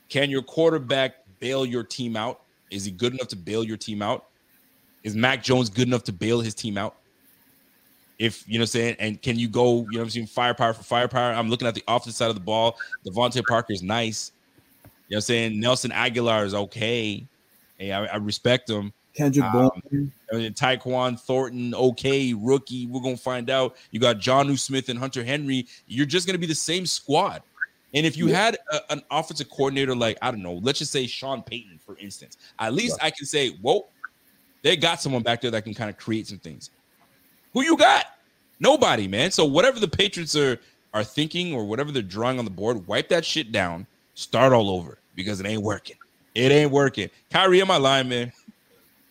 can your quarterback bail your team out? Is he good enough to bail your team out? Is Mac Jones good enough to bail his team out? If you know what I'm saying, and can you go, you know what I'm saying, firepower for firepower? I'm looking at the opposite side of the ball. DeVante Parker is nice. You know what I'm saying? Nelson Agholor is okay. Hey, I, I respect him. Kendrick um, Bourne. I mean, Tyquan Thornton, okay, rookie. We're gonna find out. You got Jonnu Smith and Hunter Henry. You're just gonna be the same squad. And if you had a- an offensive coordinator like I don't know, let's just say Sean Payton, for instance, at least I can say, whoa, they got someone back there that can kind of create some things. Who you got? Nobody, man. So whatever the Patriots are are thinking or whatever they're drawing on the board, wipe that shit down, start all over because it ain't working. It ain't working. Kyrie, am I lying, man?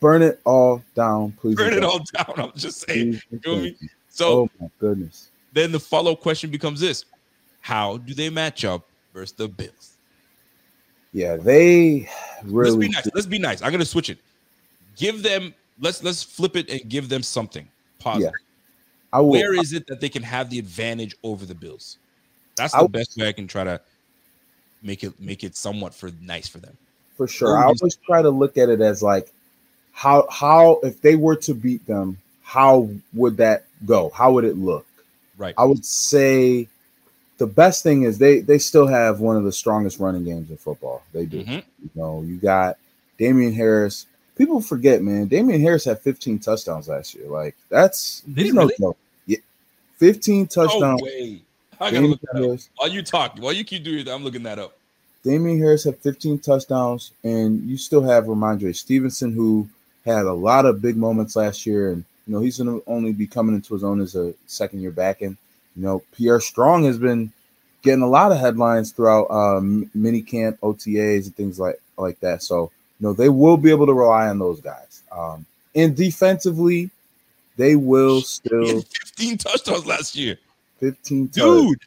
Burn it all down, please. Burn it all <laughs> down. I'm just saying. you. You feel me? Thank. So oh my goodness. then the follow up question becomes this: How do they match up versus the Bills? Yeah, they Let's really be nice. Let's be nice. I'm gonna switch it. Give them. Let's let's flip it and give them something positive. I will Where is it that they can have the advantage over the Bills? That's I- the best way I can try to make it make it somewhat for nice for them. for sure. I always try to look at it as like how how if they were to beat them, how would that go? How would it look? Right. I would say the best thing is they they still have one of the strongest running games in football. They do. Mhm. You know, you got Damien Harris. People forget, man. Damien Harris had 15 touchdowns last year. Like that's Did no really? joke. Yeah, 15 No touchdowns. way. I gotta look that up. While you talk, while you keep doing that, I'm looking that up. Damien Harris had 15 touchdowns, and you still have Rhamondre Stevenson, who had a lot of big moments last year, and you know he's going to only be coming into his own as a second year back. And you know Pierre Strong has been getting a lot of headlines throughout um, mini camp, OTAs, and things like like that. So you know they will be able to rely on those guys. Um, and defensively, they will still 15 touchdowns last year. 15 touchdowns. Dude,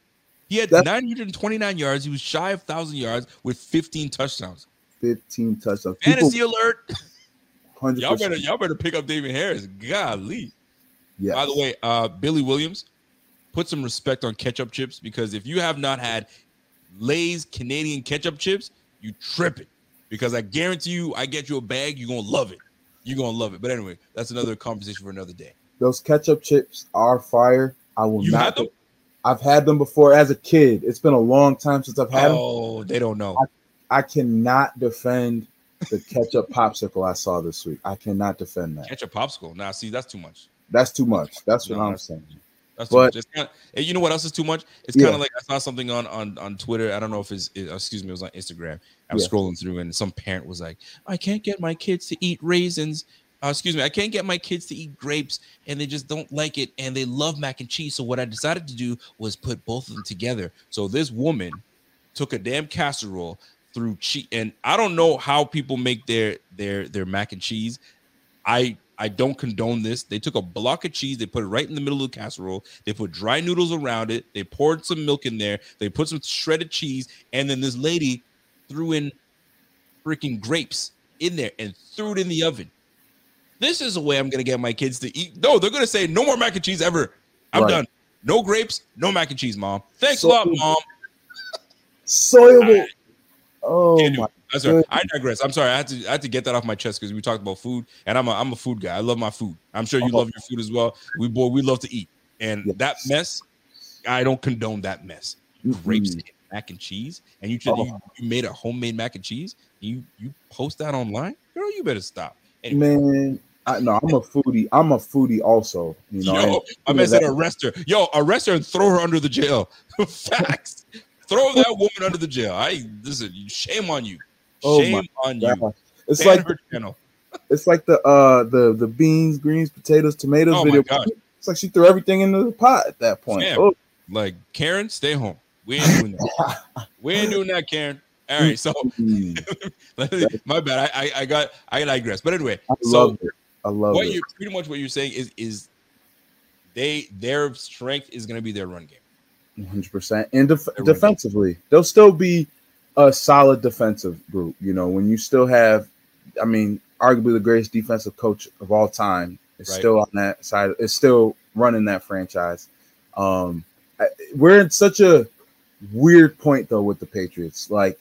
he had That's- 929 yards. He was shy of 1,000 yards with 15 touchdowns. 15 touchdowns. People, Fantasy alert. 100%. Y'all better, y'all better pick up David Harris. Golly. Yes. By the way, uh, Billy Williams, put some respect on ketchup chips because if you have not had Lay's Canadian ketchup chips, you trip it. Because I guarantee you, I get you a bag, you're gonna love it. You're gonna love it. But anyway, that's another conversation for another day. those ketchup chips are fire. I will You not. had them? I've had them before as a kid. It's been a long time since I've had them. Oh, they don't know. I cannot defend the ketchup <laughs> popsicle I saw this week. I cannot defend that. Ketchup popsicle. Nah, see, that's too much. That's too much. That's what No, I'm saying. That's too But- much. It's kinda, and you know what else is too much? It's kind of like I saw something on on on Twitter. I don't know if it's it, excuse me, it was on Instagram. I was Yeah. scrolling through and some parent was like, "I can't get my kids to eat raisins." Uh, excuse me, I can't get my kids to eat grapes, and they just don't like it, and they love mac and cheese. So what I decided to do was put both of them together. So this woman took a damn casserole through cheese, and I don't know how people make their their their mac and cheese. I I don't condone this. They took a block of cheese, they put it right in the middle of the casserole. They put dry noodles around it. They poured some milk in there. They put some shredded cheese, and then this lady threw in freaking grapes in there and threw it in the oven. This is a way I'm gonna get my kids to eat. No, they're gonna say no more mac and cheese ever. I'm Right. done. No grapes, no mac and cheese, mom. Thanks So- a lot, mom. Soyable. Oh my right. goodness. I digress. I'm sorry. I had to I had to get that off my chest because we talked about food, and I'm a I'm a food guy. I love my food. I'm sure you Uh-huh. love your food as well. We boy, we love to eat, and Yes. that mess, I don't condone that mess. Grapes Mhm. and mac and cheese, and you, you Oh. you made a homemade mac and cheese. And you you post that online, girl. You better stop. Anyway, Man, I no, I'm a foodie. I'm a foodie also. You know, Yo, I meant said that- arrest her. Yo, arrest her and throw her under the jail. <laughs> Facts. Throw that woman under the jail. I listen. Shame on you. Oh Shame on you. It's Ban like her channel. it's like the uh the the beans, greens, potatoes, tomatoes Oh video. God. It's like she threw everything into the pot at that point. Damn. Oh, Like Karen, stay home. We ain't doing that. <laughs> we ain't doing that, Karen. All right, so mm, <laughs> my bad. I, I I got I digress. But anyway, I so love it. I love what it. you pretty much what you're saying is is they their strength is going to be their run game. 100%. And def- defensively, they'll still be a solid defensive group. You know, when you still have, I mean, arguably the greatest defensive coach of all time is Right. still on that side, is still running that franchise. Um, we're in such a weird point though with the Patriots. Like,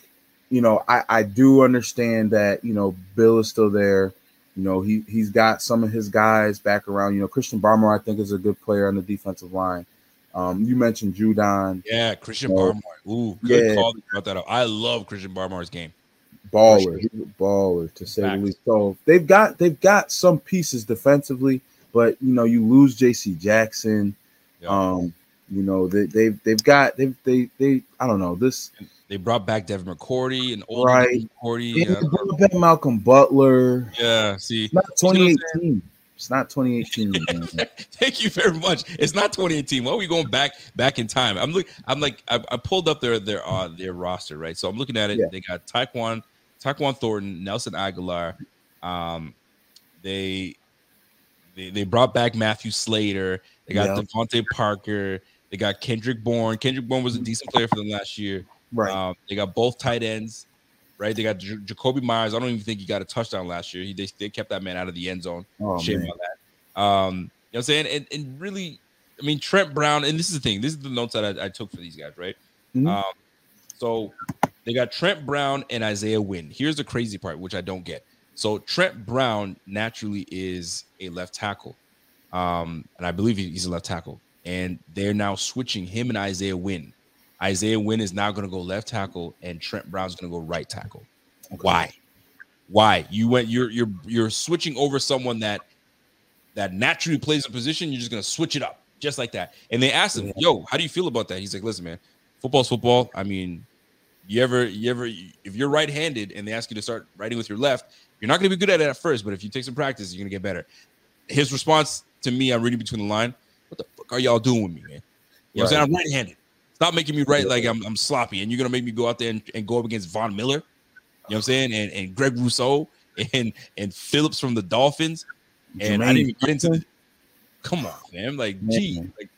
you know, I, I do understand that, you know, Bill is still there. You know, he he's got some of his guys back around. You know, Christian Barmore, I think, is a good player on the defensive line. Um, you mentioned Judon, Yeah, Christian Oh. Barmore. Ooh, good Yeah. call. Brought that up. I love Christian Barmore's game. baller, he's a baller to say the least. So they've got they've got some pieces defensively, but you know, you lose J.C. Jackson. Yeah. Um, you know, they they've they've got they they they I don't know this They brought back Devin McCourty and old Right. McCourty. Yeah. they brought back Malcolm Butler. yeah, see, It's not See what I'm 2018. It's not 2018. <laughs> Thank you very much. It's not 2018. Why are we going back back in time? I'm look. I'm like I, I pulled up their their uh, their roster right. So I'm looking at it. Yeah. They got Tyquan, Tyquan Thornton, Nelson Agholor. Um, they they they brought back Matthew Slater. They got Yeah. DeVante Parker. They got Kendrick Bourne. Kendrick Bourne was a decent player for them last year. right. Um, they got both tight ends, right? They got J- Jakobi Meyers. I don't even think he got a touchdown last year. He they, they kept that man out of the end zone. oh, Shame man. on that. Um, you know what I'm saying? And, and really, I mean, Trent Brown, and this is the thing, this is the notes that I, I took for these guys, right? Mhm. Um, so they got Trent Brown and Isaiah Wynn. Here's the crazy part, which I don't get. So Trent Brown naturally is a left tackle. Um, and I believe he's a left tackle. And they're now switching him and Isaiah Wynn. Isaiah Wynn is now going to go left tackle, and Trent Brown's going to go right tackle. Why? Why? You went. You're you're you're switching over someone that that naturally plays a position. You're just going to switch it up just like that. And they asked him, "Yo, how do you feel about that?" He's like, "Listen, man, football's football. I mean, you ever you ever if you're right-handed and they ask you to start writing with your left, you're not going to be good at it at first, but if you take some practice, you're going to get better." His response to me, I'm reading between the line. What the fuck are y'all doing with me, man? You know what I'm saying? I'm right-handed. Stop making me write like I'm, I'm sloppy, and you're gonna make me go out there and, and go up against Von Miller. You know what I'm saying? And and Greg Rousseau <laughs> and and Phillips from the Dolphins. And I didn't even get into the, come on, man. Like, gee, like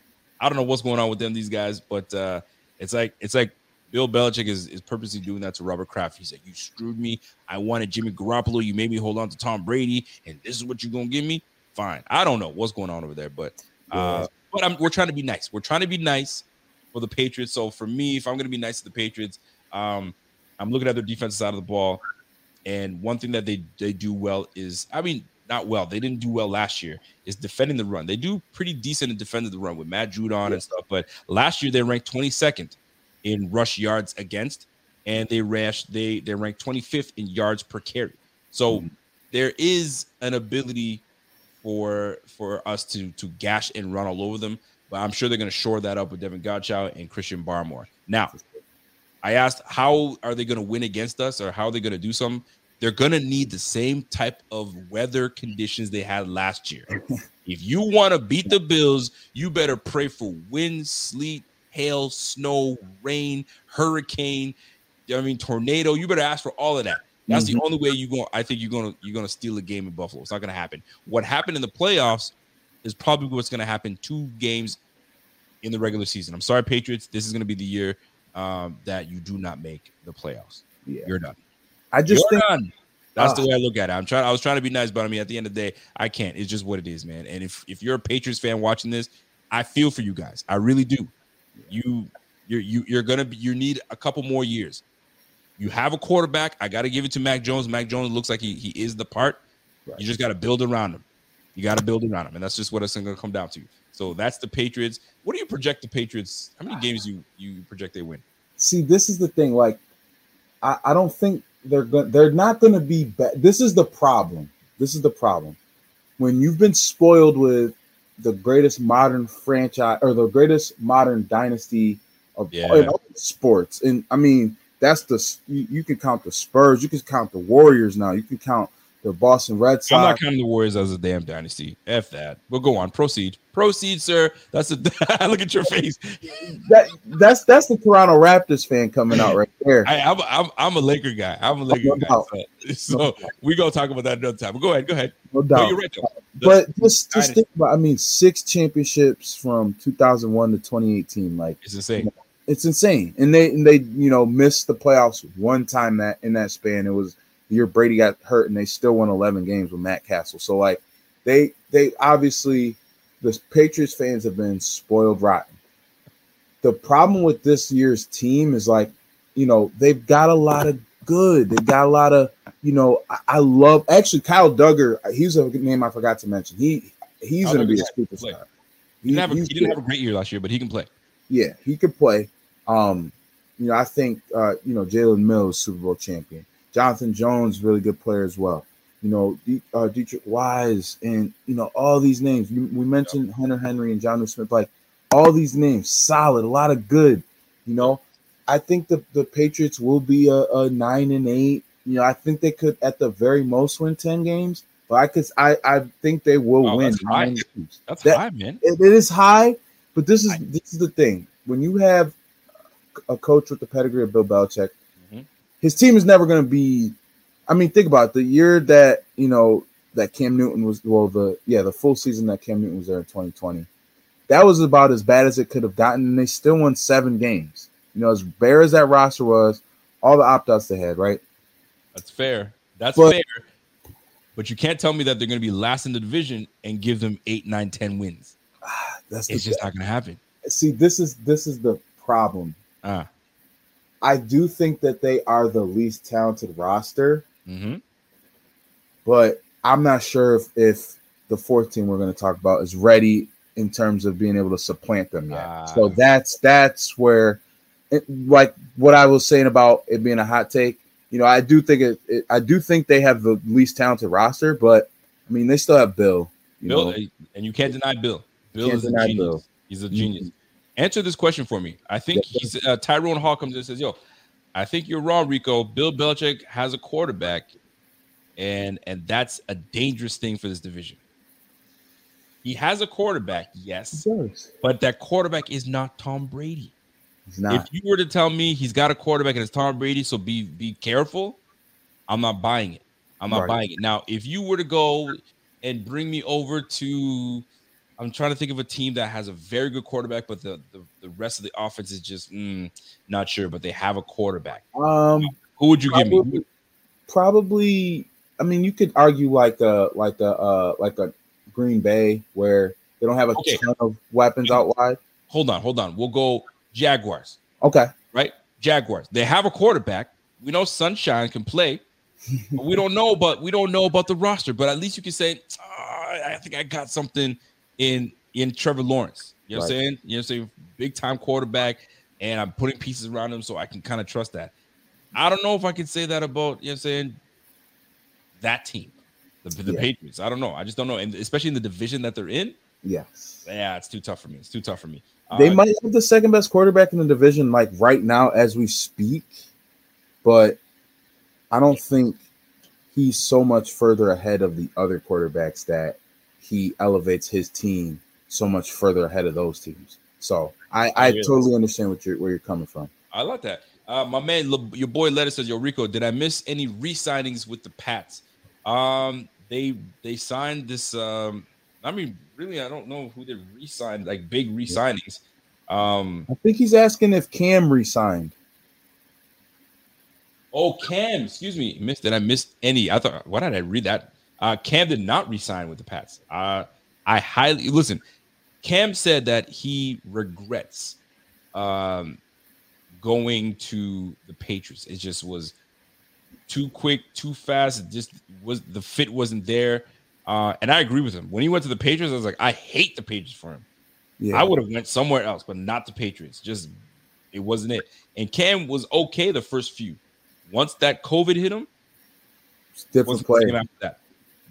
I don't know what's going on with them, these guys, but uh it's like it's like Bill Belichick is, is purposely doing that to Robert Kraft. He's like, You screwed me. I wanted Jimmy Garoppolo. You made me hold on to Tom Brady, and this is what you're gonna give me. Fine. I don't know what's going on over there, but uh but I'm, we're trying to be nice. We're trying to be nice for the Patriots. So for me, if I'm going to be nice to the Patriots, um, I'm looking at their defensive side of the ball, and one thing that they they do well is, I mean, not well. They didn't do well last year. Is defending the run. They do pretty decent in defending the run with Matt Judon and stuff. But last year they ranked 22nd in rush yards against, and they rash they they ranked 25th in yards per carry. So there is an ability for for us to to gash and run all over them. But I'm sure they're going to shore that up with Davon Godchaux and Christian Barmore. Now, I asked how are they going to win against us or how are they going to do something? They're going to need the same type of weather conditions they had last year. <laughs> if you want to beat the Bills, you better pray for wind, sleet, hail, snow, rain, hurricane, I mean tornado. You better ask for all of that. That's mm-hmm. the only way you going. I think you're gonna you're gonna steal a game in Buffalo. It's not gonna happen. What happened in the playoffs is probably what's gonna happen two games in the regular season. I'm sorry, Patriots. This is gonna be the year um, that you do not make the playoffs. Yeah. You're done. I just You're think done. that's uh, the way I look at it. I'm trying. I was trying to be nice, but I mean, at the end of the day, I can't. It's just what it is, man. And if if you're a Patriots fan watching this, I feel for you guys. I really do. You you're you, you're gonna be. You need a couple more years. You have a quarterback. I got to give it to Mac Jones. Mac Jones looks like he he is the part. Right. You just got to build around him. You got to build around him, and that's just what it's going to come down to. So that's the Patriots. What do you project the Patriots? How many games you you project they win? See, this is the thing. Like, I, I don't think they're going. They're not going to be. Ba- this is the problem. This is the problem. When you've been spoiled with the greatest modern franchise or the greatest modern dynasty of yeah. sports, and I mean that's the you, you, can count the Spurs, you can count the Warriors now, you can count the Boston Red Sox. I'm not counting the Warriors as a damn dynasty. F that. We'll go on. Proceed. Proceed, sir. That's a <laughs> look at your face. That that's that's the Toronto Raptors fan coming out right there. I, am I'm, I'm a Laker guy. I'm a Laker <laughs> no guy. So, so we gonna talk about that another time. But go ahead. Go ahead. No doubt. No, you're right. Though. But just just think about. I mean, six championships from 2001 to 2018. Like it's insane. You know, it's insane. And they and they you know missed the playoffs one time that in that span. It was the year Brady got hurt, and they still won 11 games with Matt Cassel. So like they they obviously the Patriots fans have been spoiled rotten. The problem with this year's team is like, you know, they've got a lot of good. They got a lot of, you know, I, I love actually Kyle Dugger. He's a name I forgot to mention. He he's going to be a superstar. He, didn't, have a, he didn't have a great year last year, but he can play. Yeah, he could play. Um, you know, I think uh, you know Jalen Mills, Super Bowl champion. Jonathan Jones, really good player as well. You know, D- uh, Deatrich Wise, and you know all these names. We, we mentioned Hunter Henry and Jonnu Smith. Like all these names, solid, a lot of good. You know, I think the the Patriots will be a, a nine and eight. You know, I think they could at the very most win ten games. But I could, I, I think they will oh, win. That's high, that's that, high man. It, it is high, but this is this is the thing. When you have a coach with the pedigree of Bill Belichick. His team is never going to be. I mean, think about it. the year that you know that Cam Newton was well, the yeah, the full season that Cam Newton was there in 2020. That was about as bad as it could have gotten, and they still won seven games. You know, as bare as that roster was, all the opt outs they had, right? That's fair. That's but, fair. But you can't tell me that they're going to be last in the division and give them eight, nine, ten wins. <sighs> That's it's just not going to happen. See, this is this is the problem uh. I do think that they are the least talented roster, mm-hmm. but I'm not sure if, if the fourth team we're going to talk about is ready in terms of being able to supplant them yet. Uh. So that's that's where, it, like what I was saying about it being a hot take. You know, I do think it, it I do think they have the least talented roster, but I mean they still have Bill. Bill, know? and you can't deny Bill. Bill is a genius. Bill. He's a genius. Mm-hmm. Answer this question for me. I think he's uh, Tyrone Hall comes in and says, "Yo, I think you're wrong, Rico. Bill Belichick has a quarterback, and and that's a dangerous thing for this division. He has a quarterback, yes, but that quarterback is not Tom Brady. If you were to tell me he's got a quarterback and it's Tom Brady, so be be careful. I'm not buying it. I'm not right. buying it. Now, if you were to go and bring me over to I'm trying to think of a team that has a very good quarterback, but the the, the rest of the offense is just mm, not sure. But they have a quarterback. Um, who would you probably, give me? Probably. I mean, you could argue like a like a uh, like a Green Bay where they don't have a okay. ton of weapons out wide. Hold on, hold on. We'll go Jaguars. Okay. Right, Jaguars. They have a quarterback. We know Sunshine can play. we don't know, but we don't know about the roster. But at least you can say, oh, I think I got something in in Trevor Lawrence. You know right. what I'm saying? You know what I'm saying? Big time quarterback, and I'm putting pieces around him so I can kind of trust that. I don't know if I can say that about you know what I'm saying that team, the, the yeah. Patriots. I don't know. I just don't know. And especially in the division that they're in, Yes. Yeah, it's too tough for me. It's too tough for me. They Uh, might have the second best quarterback in the division, like right now as we speak, but I don't think he's so much further ahead of the other quarterbacks that he elevates his team so much further ahead of those teams. So I, I totally understand what you're where you're coming from. I like that. Uh, my man, Le- your boy Letter says, "Yo, Rico, did I miss any re-signings with the Pats? Um, they they signed this. Um, I mean, really, I don't know who they re-signed, like big re-signings. Um, I think he's asking if Cam re-signed. oh, Cam, excuse me, missed. Did I miss any? I thought, why did I read that? Uh, Cam did not re-sign with the Pats. Uh, I highly listen. Cam said that he regrets um, going to the Patriots. It just was too quick, too fast. It just was the fit wasn't there. Uh, and I agree with him. When he went to the Patriots, I was like, I hate the Patriots for him. Yeah, I would have went somewhere else, but not the Patriots. Just it wasn't it. And Cam was okay the first few. Once that COVID hit him, It's different player. after that.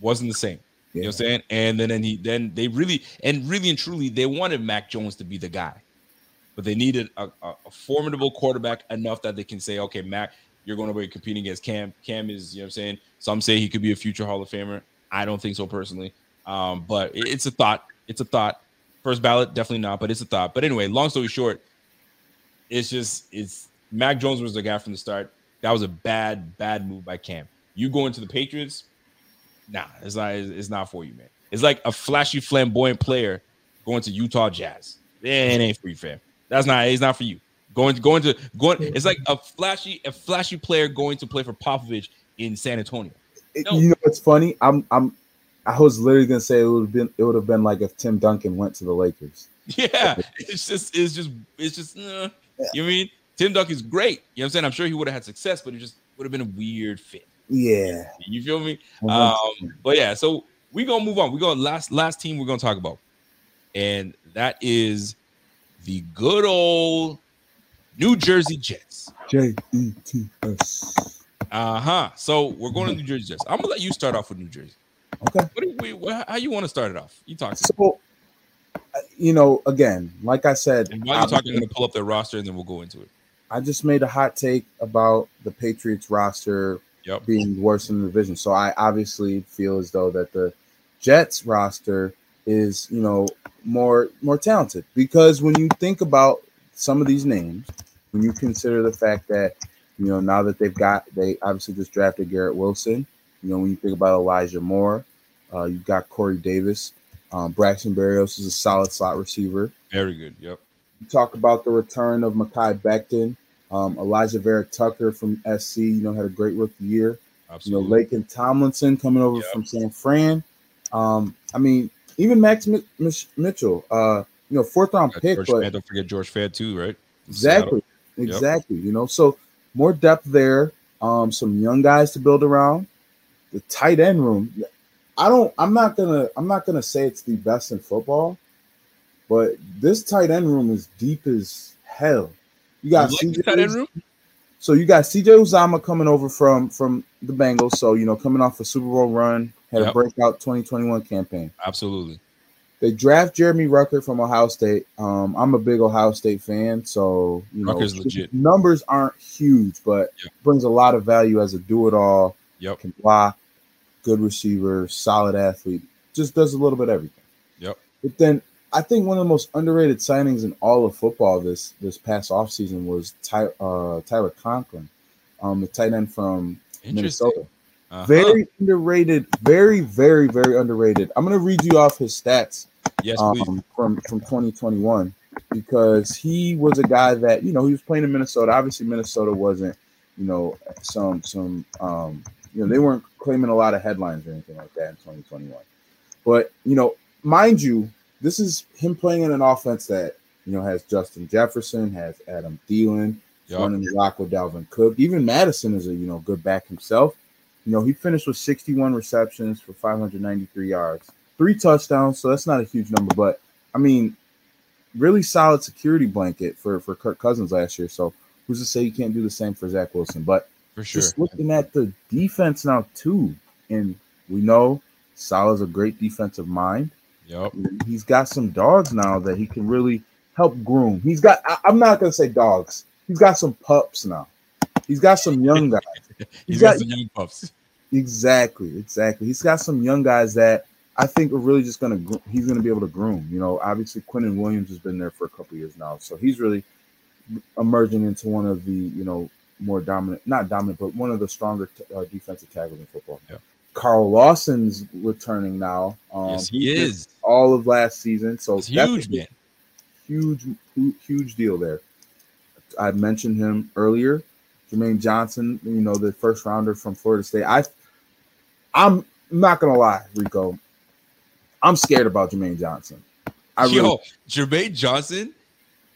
Wasn't the same. You know what I'm saying? And then and he then they really and really and truly they wanted Mac Jones to be the guy, but they needed a, a, a formidable quarterback enough that they can say, okay, Mac, you're going to be competing against Cam. Cam is, you know what I'm saying? Some say he could be a future Hall of Famer. I don't think so personally. Um, but it- it's a thought. It's a thought. First ballot, definitely not, but it's a thought. But anyway, long story short, it's just it's Mac Jones was the guy from the start. That was a bad, bad move by Cam. You go into the Patriots, nah, it's not it's not for you, man. It's like a flashy, flamboyant player going to Utah Jazz. It ain't for you, fam. That's not it's not for you. Going to going to going it's like a flashy, a flashy player going to play for Popovich in San Antonio. No. You know what's funny? I'm I'm I was literally gonna say it would have been it would have been like if Tim Duncan went to the Lakers. <laughs> Yeah, it's just it's just it's just uh, you know what I mean? Tim Duncan's great. You know what I'm saying? I'm sure he would have had success, but it just would have been a weird fit. Yeah. You feel me? Um, but yeah, so we gonna move on. We gonna last last team we're gonna talk about, and that is the good old New Jersey Jets. J E T S. Uh huh. So we're going to New Jersey Jets. I'm gonna let you start off with New Jersey. Okay. What do we? What, how you want to start it off? You talk. So, uh, you know, again, like I said, And while you're talking, I'm gonna pull up their roster and then we'll go into it. I just made a hot take about the Patriots roster Yep. being worse in the division. So I obviously feel as though that the Jets roster is, you know, more more talented because when you think about some of these names, when you consider the fact that, you know, now that they've got they obviously just drafted Garrett Wilson, you know, when you think about Elijah Moore, uh, you've got Corey Davis, um, Braxton Berrios is a solid slot receiver. Very good. Yep. You talk about the return of Mekhi Becton, um, Alijah Vera-Tucker from SC. You know, had a great rookie year. You know, Absolutely. Laken Tomlinson coming over Yep. from San Fran. Um, I mean, even Max Mi- Mich- Mitchell, uh, you know, fourth round pick, George but Fant, don't forget George Fant too, right? exactly, Yep. exactly. You know, so more depth there. Um, some young guys to build around. The tight end room. I don't. I'm not gonna. I'm not gonna say it's the best in football, but this tight end room is deep as hell. You got CJ so you got CJ Uzomah coming over from from the Bengals. So you know, coming off a Super Bowl run, had a breakout 2021 campaign. Absolutely. They draft Jeremy Ruckert from Ohio State. Um, I'm a big Ohio State fan, so you know numbers aren't huge, but Yep. brings a lot of value as a do-it-all. Yep. Can block, good receiver, solid athlete. Just does a little bit of everything. Yep. But then I think one of the most underrated signings in all of football this this past offseason was Ty, uh, Tyler Conklin, um, the tight end from Minnesota. Uh-huh. Very underrated, very, very, very underrated. I'm gonna read you off his stats Yes, um, from from 2021 because he was a guy that you know he was playing in Minnesota. Obviously, Minnesota wasn't you know some some um, you know they weren't claiming a lot of headlines or anything like that in 2021. But you know, mind you, this is him playing in an offense that you know has Justin Jefferson, has Adam Thielen, Yup. running the rock with Dalvin Cook. Even Mattison is a you know good back himself. You know, he finished with 61 receptions for 593 yards, three touchdowns. So that's not a huge number, but I mean, really solid security blanket for for Kirk Cousins last year. So who's to say you can't do the same for Zach Wilson? But For sure. just looking at the defense now too, and we know Salah's a great defensive mind. Yep. He's got some dogs now that he can really help groom. He's got. I, I'm not gonna say dogs. He's got some pups now. He's got some young guys. <laughs> He's got- got some young pups. Exactly, exactly. He's got some young guys that I think are really just gonna he's gonna be able to groom. You know, obviously Quinnen Williams has been there for a couple years now, so he's really emerging into one of the you know more dominant, not dominant, but one of the stronger t- uh, defensive tackles in football. Yeah. Carl Lawson's returning now. Um, yes, he is. all of last season, so It's huge, man. huge, huge deal there. I mentioned him earlier, Jermaine Johnson. You know, the first rounder from Florida State. I, I'm not gonna lie, Rico. I'm scared about Jermaine Johnson. I Yo, really, Jermaine Johnson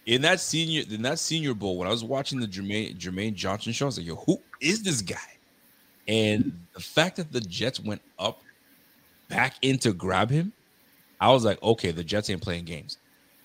in that senior in that senior bowl when I was watching the Jermaine Jermaine Johnson show, I was like, yo, who is this guy? And the fact that the Jets went up back in to grab him, I was like, okay, the Jets ain't playing games.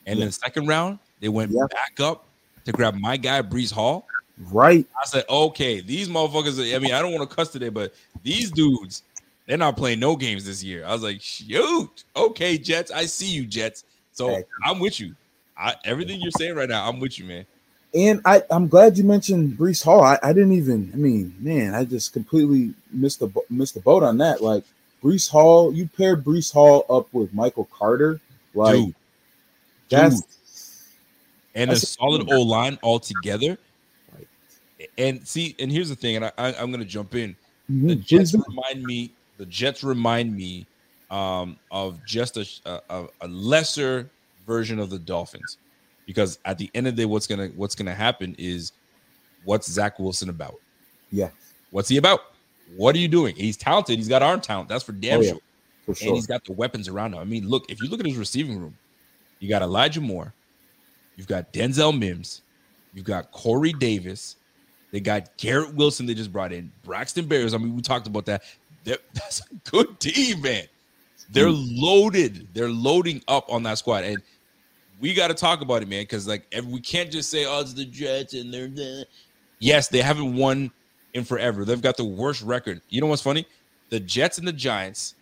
And Yeah. then the second round, they went Yeah. back up to grab my guy Breece Hall. right? I said, okay, these motherfuckers. I mean, I don't want to cuss today, but these dudes, they're not playing no games this year. I was like, shoot, okay, Jets, I see you, Jets. So Hey. I'm with you. I, everything you're saying right now, I'm with you, man. And I, I'm glad you mentioned Breece Hall. I, I didn't even. I mean, man, I just completely missed the missed the boat on that. Like Breece Hall, you paired Breece Hall up with Michael Carter. Like Dude, that's and a That's- solid O line altogether. And see, and here's the thing, and I, I, I'm gonna jump in. The Mhm. Jets remind me. The Jets remind me um, of just a, a a lesser version of the Dolphins, because at the end of the day, what's gonna what's gonna happen is what's Zach Wilson about? Yeah, What's he about? What are you doing? He's talented. He's got arm talent. That's for damn Oh, yeah. sure. for sure. And he's got the weapons around him. I mean, look, if you look at his receiving room, you got Elijah Moore, you've got Denzel Mims, you've got Corey Davis, they got Garrett Wilson they just brought in, Braxton Bears. I mean, we talked about that. That- <laughs> That's a good team, man. They're loaded. They're loading up on that squad, and we got to talk about it, man. Because like, we can't just say, "Oh, it's the Jets," and they're the. Yes, they haven't won in forever. They've got the worst record. You know what's funny? The Jets and the Giants,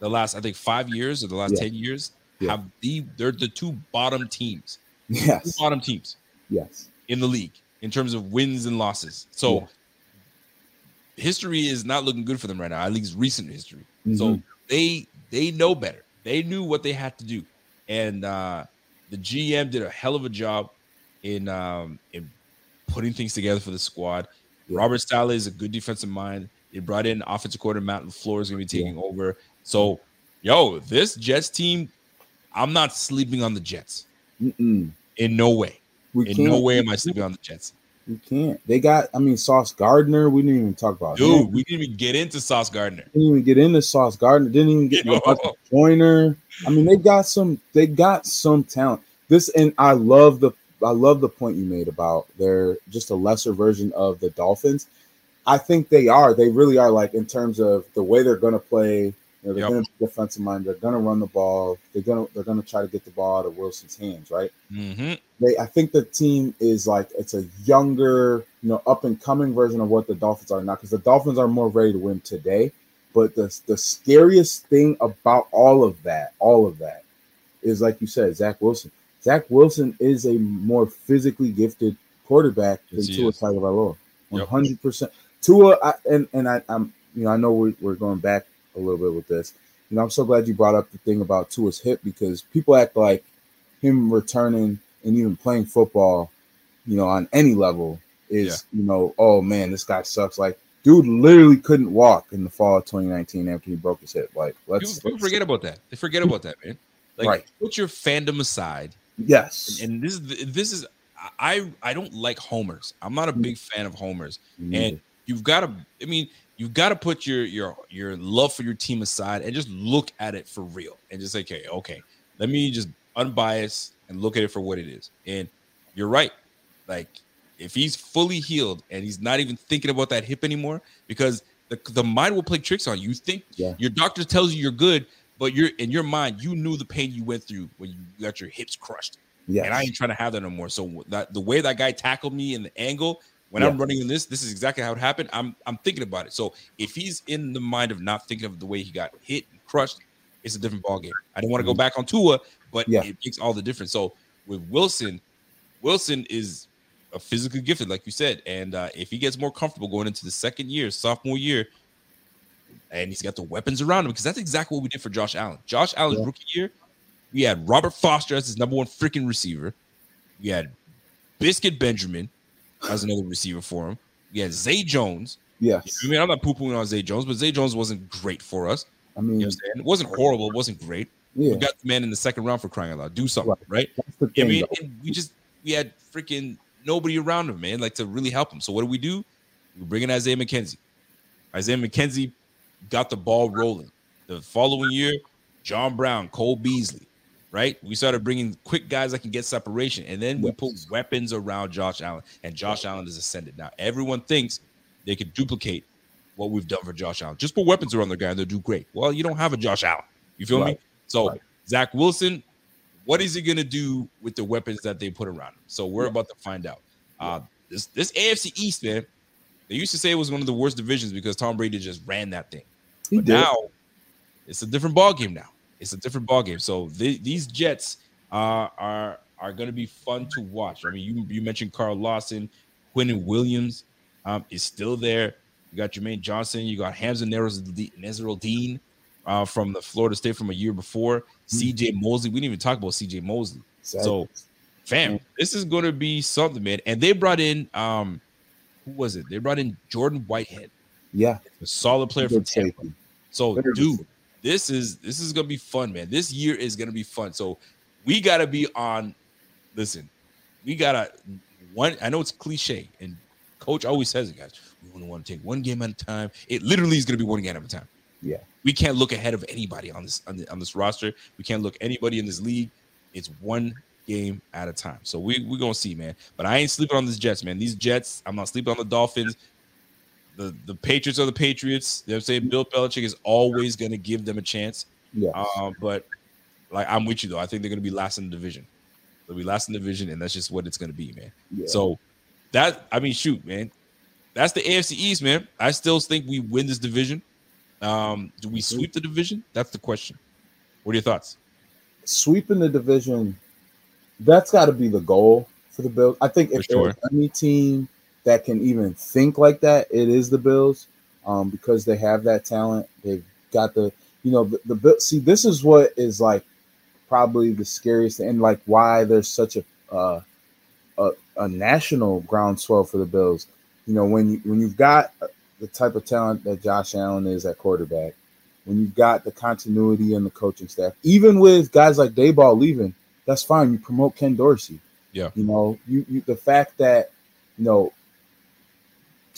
the last I think five years or the last Yeah. ten years, Yeah. have the they're the two bottom teams, two yes, bottom teams yes, in the league in terms of wins and losses. So Yeah. history is not looking good for them right now, at least recent history. So Mhm. they they know better. They knew what they had to do. And uh the GM did a hell of a job in um in putting things together for the squad. Yeah. Robert Staley is a good defensive mind. They brought in offensive coordinator Matt LaFleur is gonna be taking over. So yo, this Jets team, I'm not sleeping on the Jets. Mm-mm. In no way. we In no way am I sleeping on the Jets. We can't. They got. I mean, Sauce Gardner. We didn't even talk about Dude, him. we didn't even get into Sauce Gardner. didn't even get into Sauce Gardner. Didn't even get. <laughs> Marcus Joyner. I mean, they got some. They got some talent. This and I love the. I love the point you made about they're just a lesser version of the Dolphins. I think they are. They really are. Like in terms of the way they're going to play. You know, they're Yep. going to be defensive mind. They're going to run the ball. They're going to. They're going to try to get the ball out of Wilson's hands. Right. hmm they I think the team is like it's a younger, you know, up and coming version of what the Dolphins are now because the Dolphins are more ready to win today. But the the scariest thing about all of that, all of that, is like you said, Zach Wilson. Zach Wilson is a more physically gifted quarterback than Yes, Tua Tagovailoa. One hundred percent. Tua, I, and and I, I'm you know I know we're, we're going back a little bit with this. You know, I'm so glad you brought up the thing about Tua's hip because people act like him returning and even playing football, you know, on any level is, you know, oh man, this guy sucks. Like, dude literally couldn't walk in the fall of 2019 after he broke his hip. Like, let's, People, people forget about that. They forget about that, man. Like, Right. put your fandom aside. yes, And this is this is I I don't like homers. I'm not a mm-hmm. big fan of homers. And you've got to. I mean, you've got to put your your your love for your team aside and just look at it for real and just say, okay, okay, let me just unbiased and look at it for what it is. And you're right. Like if he's fully healed and he's not even thinking about that hip anymore, because the, the mind will play tricks on you. You think Yeah. your doctor tells you you're good, but you're in your mind, you knew the pain you went through when you got your hips crushed. Yeah. And I ain't trying to have that no more. So that the way that guy tackled me in the angle when I'm running in this, this is exactly how it happened. I'm I'm thinking about it. So if he's in the mind of not thinking of the way he got hit and crushed, it's a different ball game. I don't want to go back on Tua, but Yeah. it makes all the difference. So with Wilson, Wilson is a physically gifted, like you said, and uh, if he gets more comfortable going into the second year, sophomore year, and he's got the weapons around him, because that's exactly what we did for Josh Allen. Josh Allen's Yeah. rookie year, we had Robert Foster as his number one freaking receiver. We had Biscuit Benjamin as another receiver for him. We had Zay Jones. Yes. I mean, I'm not poo-pooing on Zay Jones, but Zay Jones wasn't great for us. I You mean, know I'm saying? It wasn't horrible. It wasn't great. yeah. We got the man in the second round for crying out loud. Do something, Right. right? The I mean, and we just we had freaking nobody around him, man, like to really help him. So what do we do? We bring in Isaiah McKenzie. Isaiah McKenzie got the ball rolling. The following year, John Brown, Cole Beasley, right? We started bringing quick guys that can get separation, and then we put weapons around Josh Allen, and Josh Allen is ascended. Now everyone thinks they could duplicate what we've done for Josh Allen. Just put weapons around the guy, and they'll do great. Well, you don't have a Josh Allen. You feel me? So Right. Zach Wilson, what is he gonna do with the weapons that they put around him? So we're about to find out. Uh, this this AFC East, man. They used to say it was one of the worst divisions because Tom Brady just ran that thing. he But did. now it's a different ball game. Now it's a different ball game. So the- these Jets uh, are are going to be fun to watch. I mean, you you mentioned Carl Lawson, Quinnen Williams um, is still there. You got Jermaine Johnson. You got Hamsah Nasirildeen uh, from the Florida State from a year before. C.J. Mosley. We didn't even talk about C.J. Mosley. So, fam, this is going to be something, man. And they brought in um, who was it? They brought in Jordan Whitehead, yeah, a solid player from Tampa. So, dude. This is this is gonna be fun, man. This year is gonna be fun. So we gotta be on. Listen, we gotta one. I know it's cliche, and coach always says it, guys. We only want to take one game at a time. It literally is gonna be one game at a time. Yeah. we can't look ahead of anybody on this on, the, on this roster. We can't look anybody in this league. It's one game at a time. So we we gonna see, man. But I ain't sleeping on these Jets, man. These Jets. I'm not sleeping on the Dolphins. The the Patriots are the Patriots. You know what I'm saying? Bill Belichick is always gonna give them a chance. Yeah, Um, but like I'm with you though. I think they're gonna be last in the division. They'll be last in the division, and that's just what it's gonna be, man. yeah. So that I mean, shoot, man. That's the AFC East, man. I still think we win this division. Um, do we sweep the division? That's the question. What are your thoughts? sweeping the division, that's got to be the goal for the Bills. I think if sure. any team that can even think like that, it is the Bills, um, because they have that talent. They've got the, you know, the, the see. This is what is like probably the scariest, and like why there's such a uh, a, a national groundswell for the Bills. You know, when you when you've got the type of talent that Josh Allen is at quarterback, when you've got the continuity in the coaching staff, even with guys like Daboll leaving, that's fine. You promote Ken Dorsey. Yeah. You know, you, you the fact that you know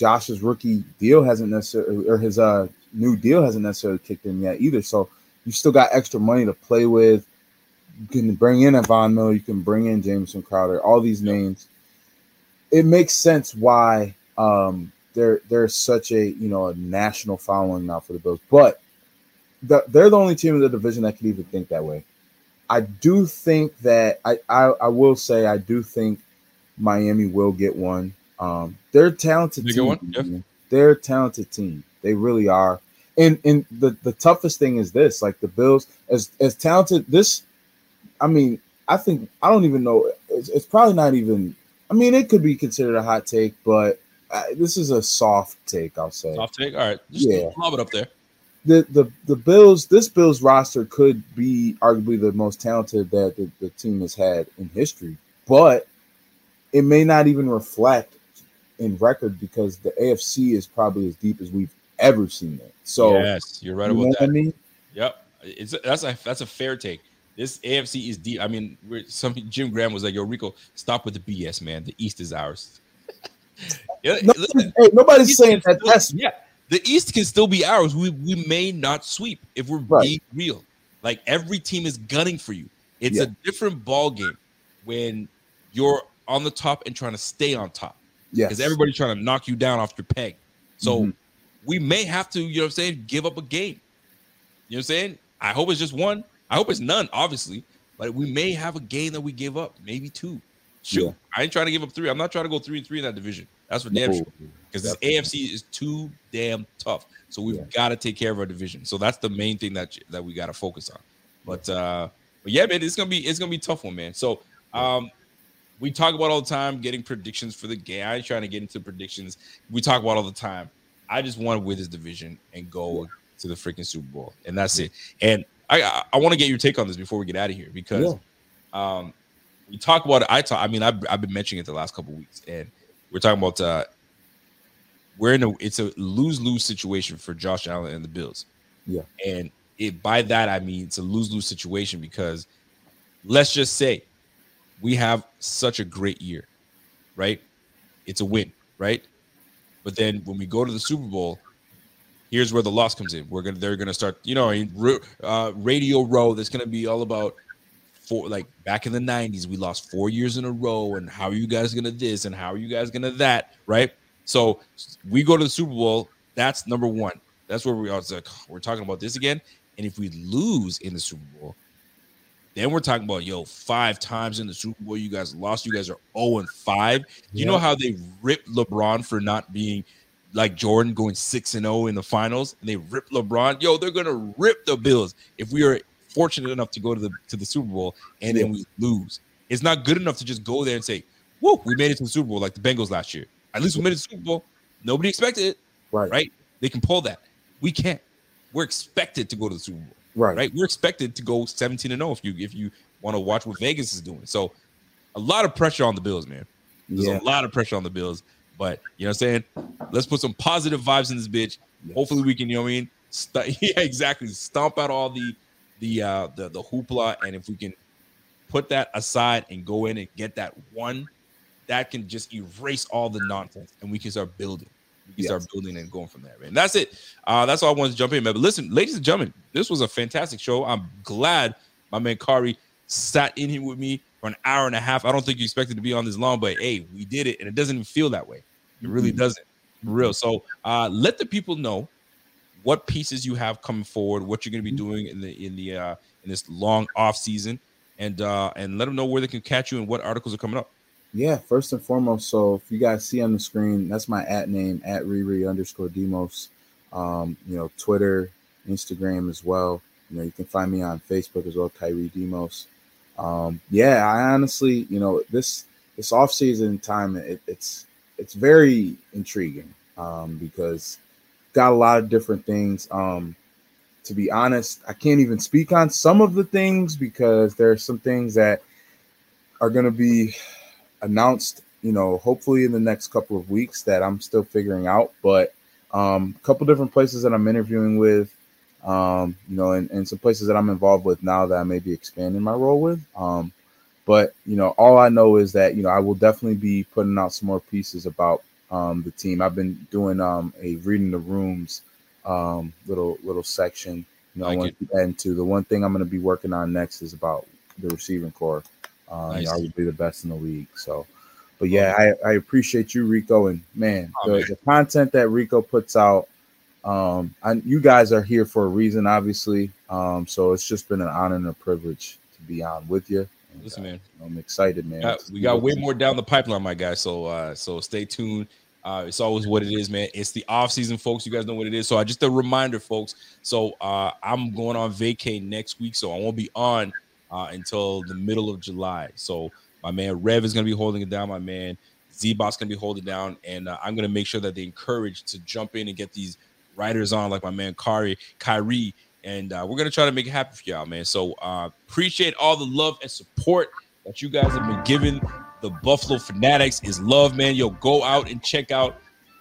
Josh's rookie deal hasn't necessarily or his uh new deal hasn't necessarily kicked in yet either. So you still got extra money to play with. You can bring in a Von Miller, you can bring in Jamison Crowder, all these names. It makes sense why um there there's such a you know a national following now for the Bills. But the, they're the only team in the division that can even think that way. I do think that I, I I will say I do think Miami will get one. Um, they're a talented team. They're a talented team. They really are. And and the the toughest thing is this: like the Bills, as as talented. This, I mean, I think I don't even know. It's, it's probably not even. I mean, it could be considered a hot take, but uh, this is a soft take. I'll say Soft take. All right, just Yeah. lob it up there. the the the Bills. This Bills roster could be arguably the most talented that the, the team has had in history, but it may not even reflect in record because the AFC is probably as deep as we've ever seen it. So yes, you're right you about what I that. mean? Yep, it's that's a that's a fair take. This AFC is deep. I mean, we're, some Jim Graham was like, "Yo, Rico, stop with the BS, man. The East is ours." <laughs> yeah, No- listen, hey, nobody's saying that. still- That's yeah, the East can still be ours. We we may not sweep if we're Right. being real. Like every team is gunning for you. It's Yeah. a different ball game when you're on the top and trying to stay on top yes. because everybody's trying to knock you down off your peg. So Mhm. we may have to, you know what I'm saying, give up a game. You know what I'm saying? I hope it's just one. I hope it's none, obviously, but we may have a game that we give up, maybe two. Shoot, Yeah. I ain't trying to give up three. I'm not trying to go three and three in that division. That's for damn No. sure. Because this AFC is too damn tough. So we've Yeah. got to take care of our division. So that's the main thing that that we got to focus on. But uh, but yeah, man, it's gonna be it's gonna be tough one, man. So um, we talk about all the time getting predictions for the game. I ain't trying to get into predictions. We talk about all the time. I just want to win this division and go to the freaking Super Bowl, and that's it. And I I, I want to get your take on this before we get out of here because um, we talk about it. I talk. I mean, I've, I've been mentioning it the last couple weeks, and we're talking about uh, we're in a it's a lose lose situation for Josh Allen and the Bills. Yeah. and it by that I mean it's a lose lose situation because let's just say we have such a great year, right? It's a win, right? But then when we go to the Super Bowl, here's where the loss comes in. We're gonna they're gonna start, you know, uh, Radio Row. That's gonna be all about four like back in the 90s we lost four years in a row and how are you guys gonna this and how are you guys gonna that right so we go to the super bowl that's number one that's where we are like we're talking about this again and if we lose in the super bowl then we're talking about yo five times in the super bowl you guys lost you guys are 0 and 5 you know how they ripped lebron for not being like jordan going 6 and 0 in the finals and they ripped lebron yo they're gonna rip the bills if we are fortunate enough to go to the to the Super Bowl and then we lose. It's not good enough to just go there and say, "Whoa, we made it to the Super Bowl like the Bengals last year." At least we made it to the Super Bowl. Nobody expected it, Right. right? They can pull that. We can't. We're expected to go to the Super Bowl, Right. right? We're expected to go 17 and 0 if you if you want to watch what Vegas is doing. So, a lot of pressure on the Bills, man. There's Yeah. a lot of pressure on the Bills, but you know what I'm saying? Let's put some positive vibes in this bitch. Yes. Hopefully we can, you know what I mean? St- <laughs> yeah, exactly. Stomp out all the the uh the the hoopla and if we can put that aside and go in and get that one that can just erase all the nonsense and we can start building we can start building and going from there man. That's it. Uh that's all i wanted to jump in man. But listen ladies and gentlemen this was a fantastic show. I'm glad my man kari sat in here with me for an hour and a half. I don't think you expected to be on this long but hey we did it and it doesn't even feel that way. It really doesn't. For real. So uh let the people know what pieces you have coming forward, what you're going to be doing in the in the uh, in this long off season, and uh, and let them know where they can catch you and what articles are coming up. Yeah, first and foremost. So if you guys see on the screen, that's my at name at Riri underscore Demos. Um, you know, Twitter, Instagram as well. You know, you can find me on Facebook as well, Kyrie Demos. Um, yeah, I honestly, you know, this this off season time, it, it's it's very intriguing um, because got a lot of different things. Um, to be honest, I can't even speak on some of the things because there are some things that are going to be announced, you know, hopefully in the next couple of weeks that I'm still figuring out. But um, a couple different places that I'm interviewing with, um, you know, and, and some places that I'm involved with now that I may be expanding my role with. Um, but you know, all I know is that you know I will definitely be putting out some more pieces about um, the team. I've been doing um, a reading the rooms um, little little section. You know, I want to add into the one thing I'm going to be working on next is about the receiving core. Um, Nice. Arguably the best in the league. So, but yeah, I, I appreciate you, Rico, and man, Oh, the, man. the content that Rico puts out. Um, and you guys are here for a reason, obviously. Um, so it's just been an honor and a privilege to be on with you. And, Listen, uh, man, I'm excited, man. got- we got way more down the pipeline, my guy. So uh, so stay tuned. Uh, it's always what it is, man. It's the off season, folks. You guys know what it is. So I just a reminder, folks. So uh, I'm going on vacay next week, so I won't be on uh, until the middle of July. So my man Rev is gonna be holding it down. My man Z-Boss gonna be holding it down, and uh, I'm gonna make sure that they encourage to jump in and get these writers on, like my man Kari, Kyrie, and uh, we're gonna try to make it happen for y'all, man. So uh, appreciate all the love and support that you guys have been giving the Buffalo Fanatics is love, man. Yo, go out and check out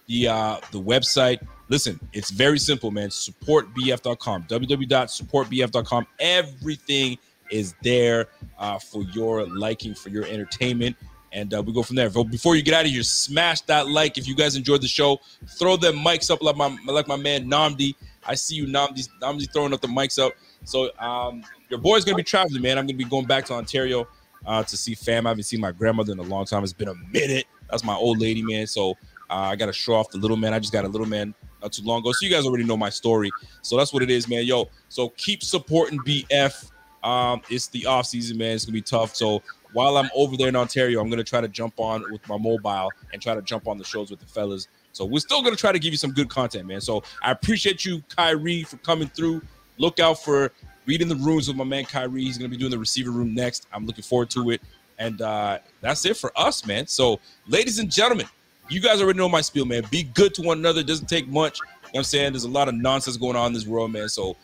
the uh the website. Listen, it's very simple, man. Supportbf.com, www.supportbf.com. Everything is there uh, for your liking, for your entertainment. And uh, we go from there. But before you get out of here, smash that like if you guys enjoyed the show. Throw them mics up like my like my man Namdi. I see you, Namdi. Namdi throwing up the mics up. So um, your boy's gonna be traveling, man. I'm gonna be going back to Ontario uh, to see fam. I haven't seen my grandmother in a long time. It's been a minute. That's my old lady, man. So uh, I got to show off the little man. I just got a little man not too long ago. So you guys already know my story. So that's what it is, man. Yo, so keep supporting BF. Um, it's the off season, man. It's gonna be tough. So while I'm over there in Ontario, I'm gonna try to jump on with my mobile and try to jump on the shows with the fellas. So we're still gonna try to give you some good content, man. So I appreciate you, Kyrie, for coming through. Look out for reading the rooms with my man Kyrie. He's gonna be doing the receiver room next. I'm looking forward to it. And uh, that's it for us, man. So, ladies and gentlemen, you guys already know my spiel, man. Be good to one another. It doesn't take much. You know what I'm saying? There's a lot of nonsense going on in this world, man. So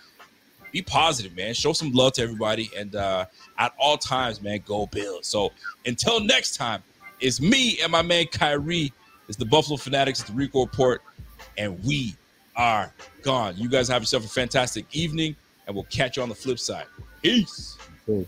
be positive, man. Show some love to everybody. And uh, at all times, man, go build. So until next time, it's me and my man Kyrie. It's the Buffalo Fanatics, the Rico Report, and we are gone. You guys have yourself a fantastic evening, and we'll catch you on the flip side. Peace. Cool.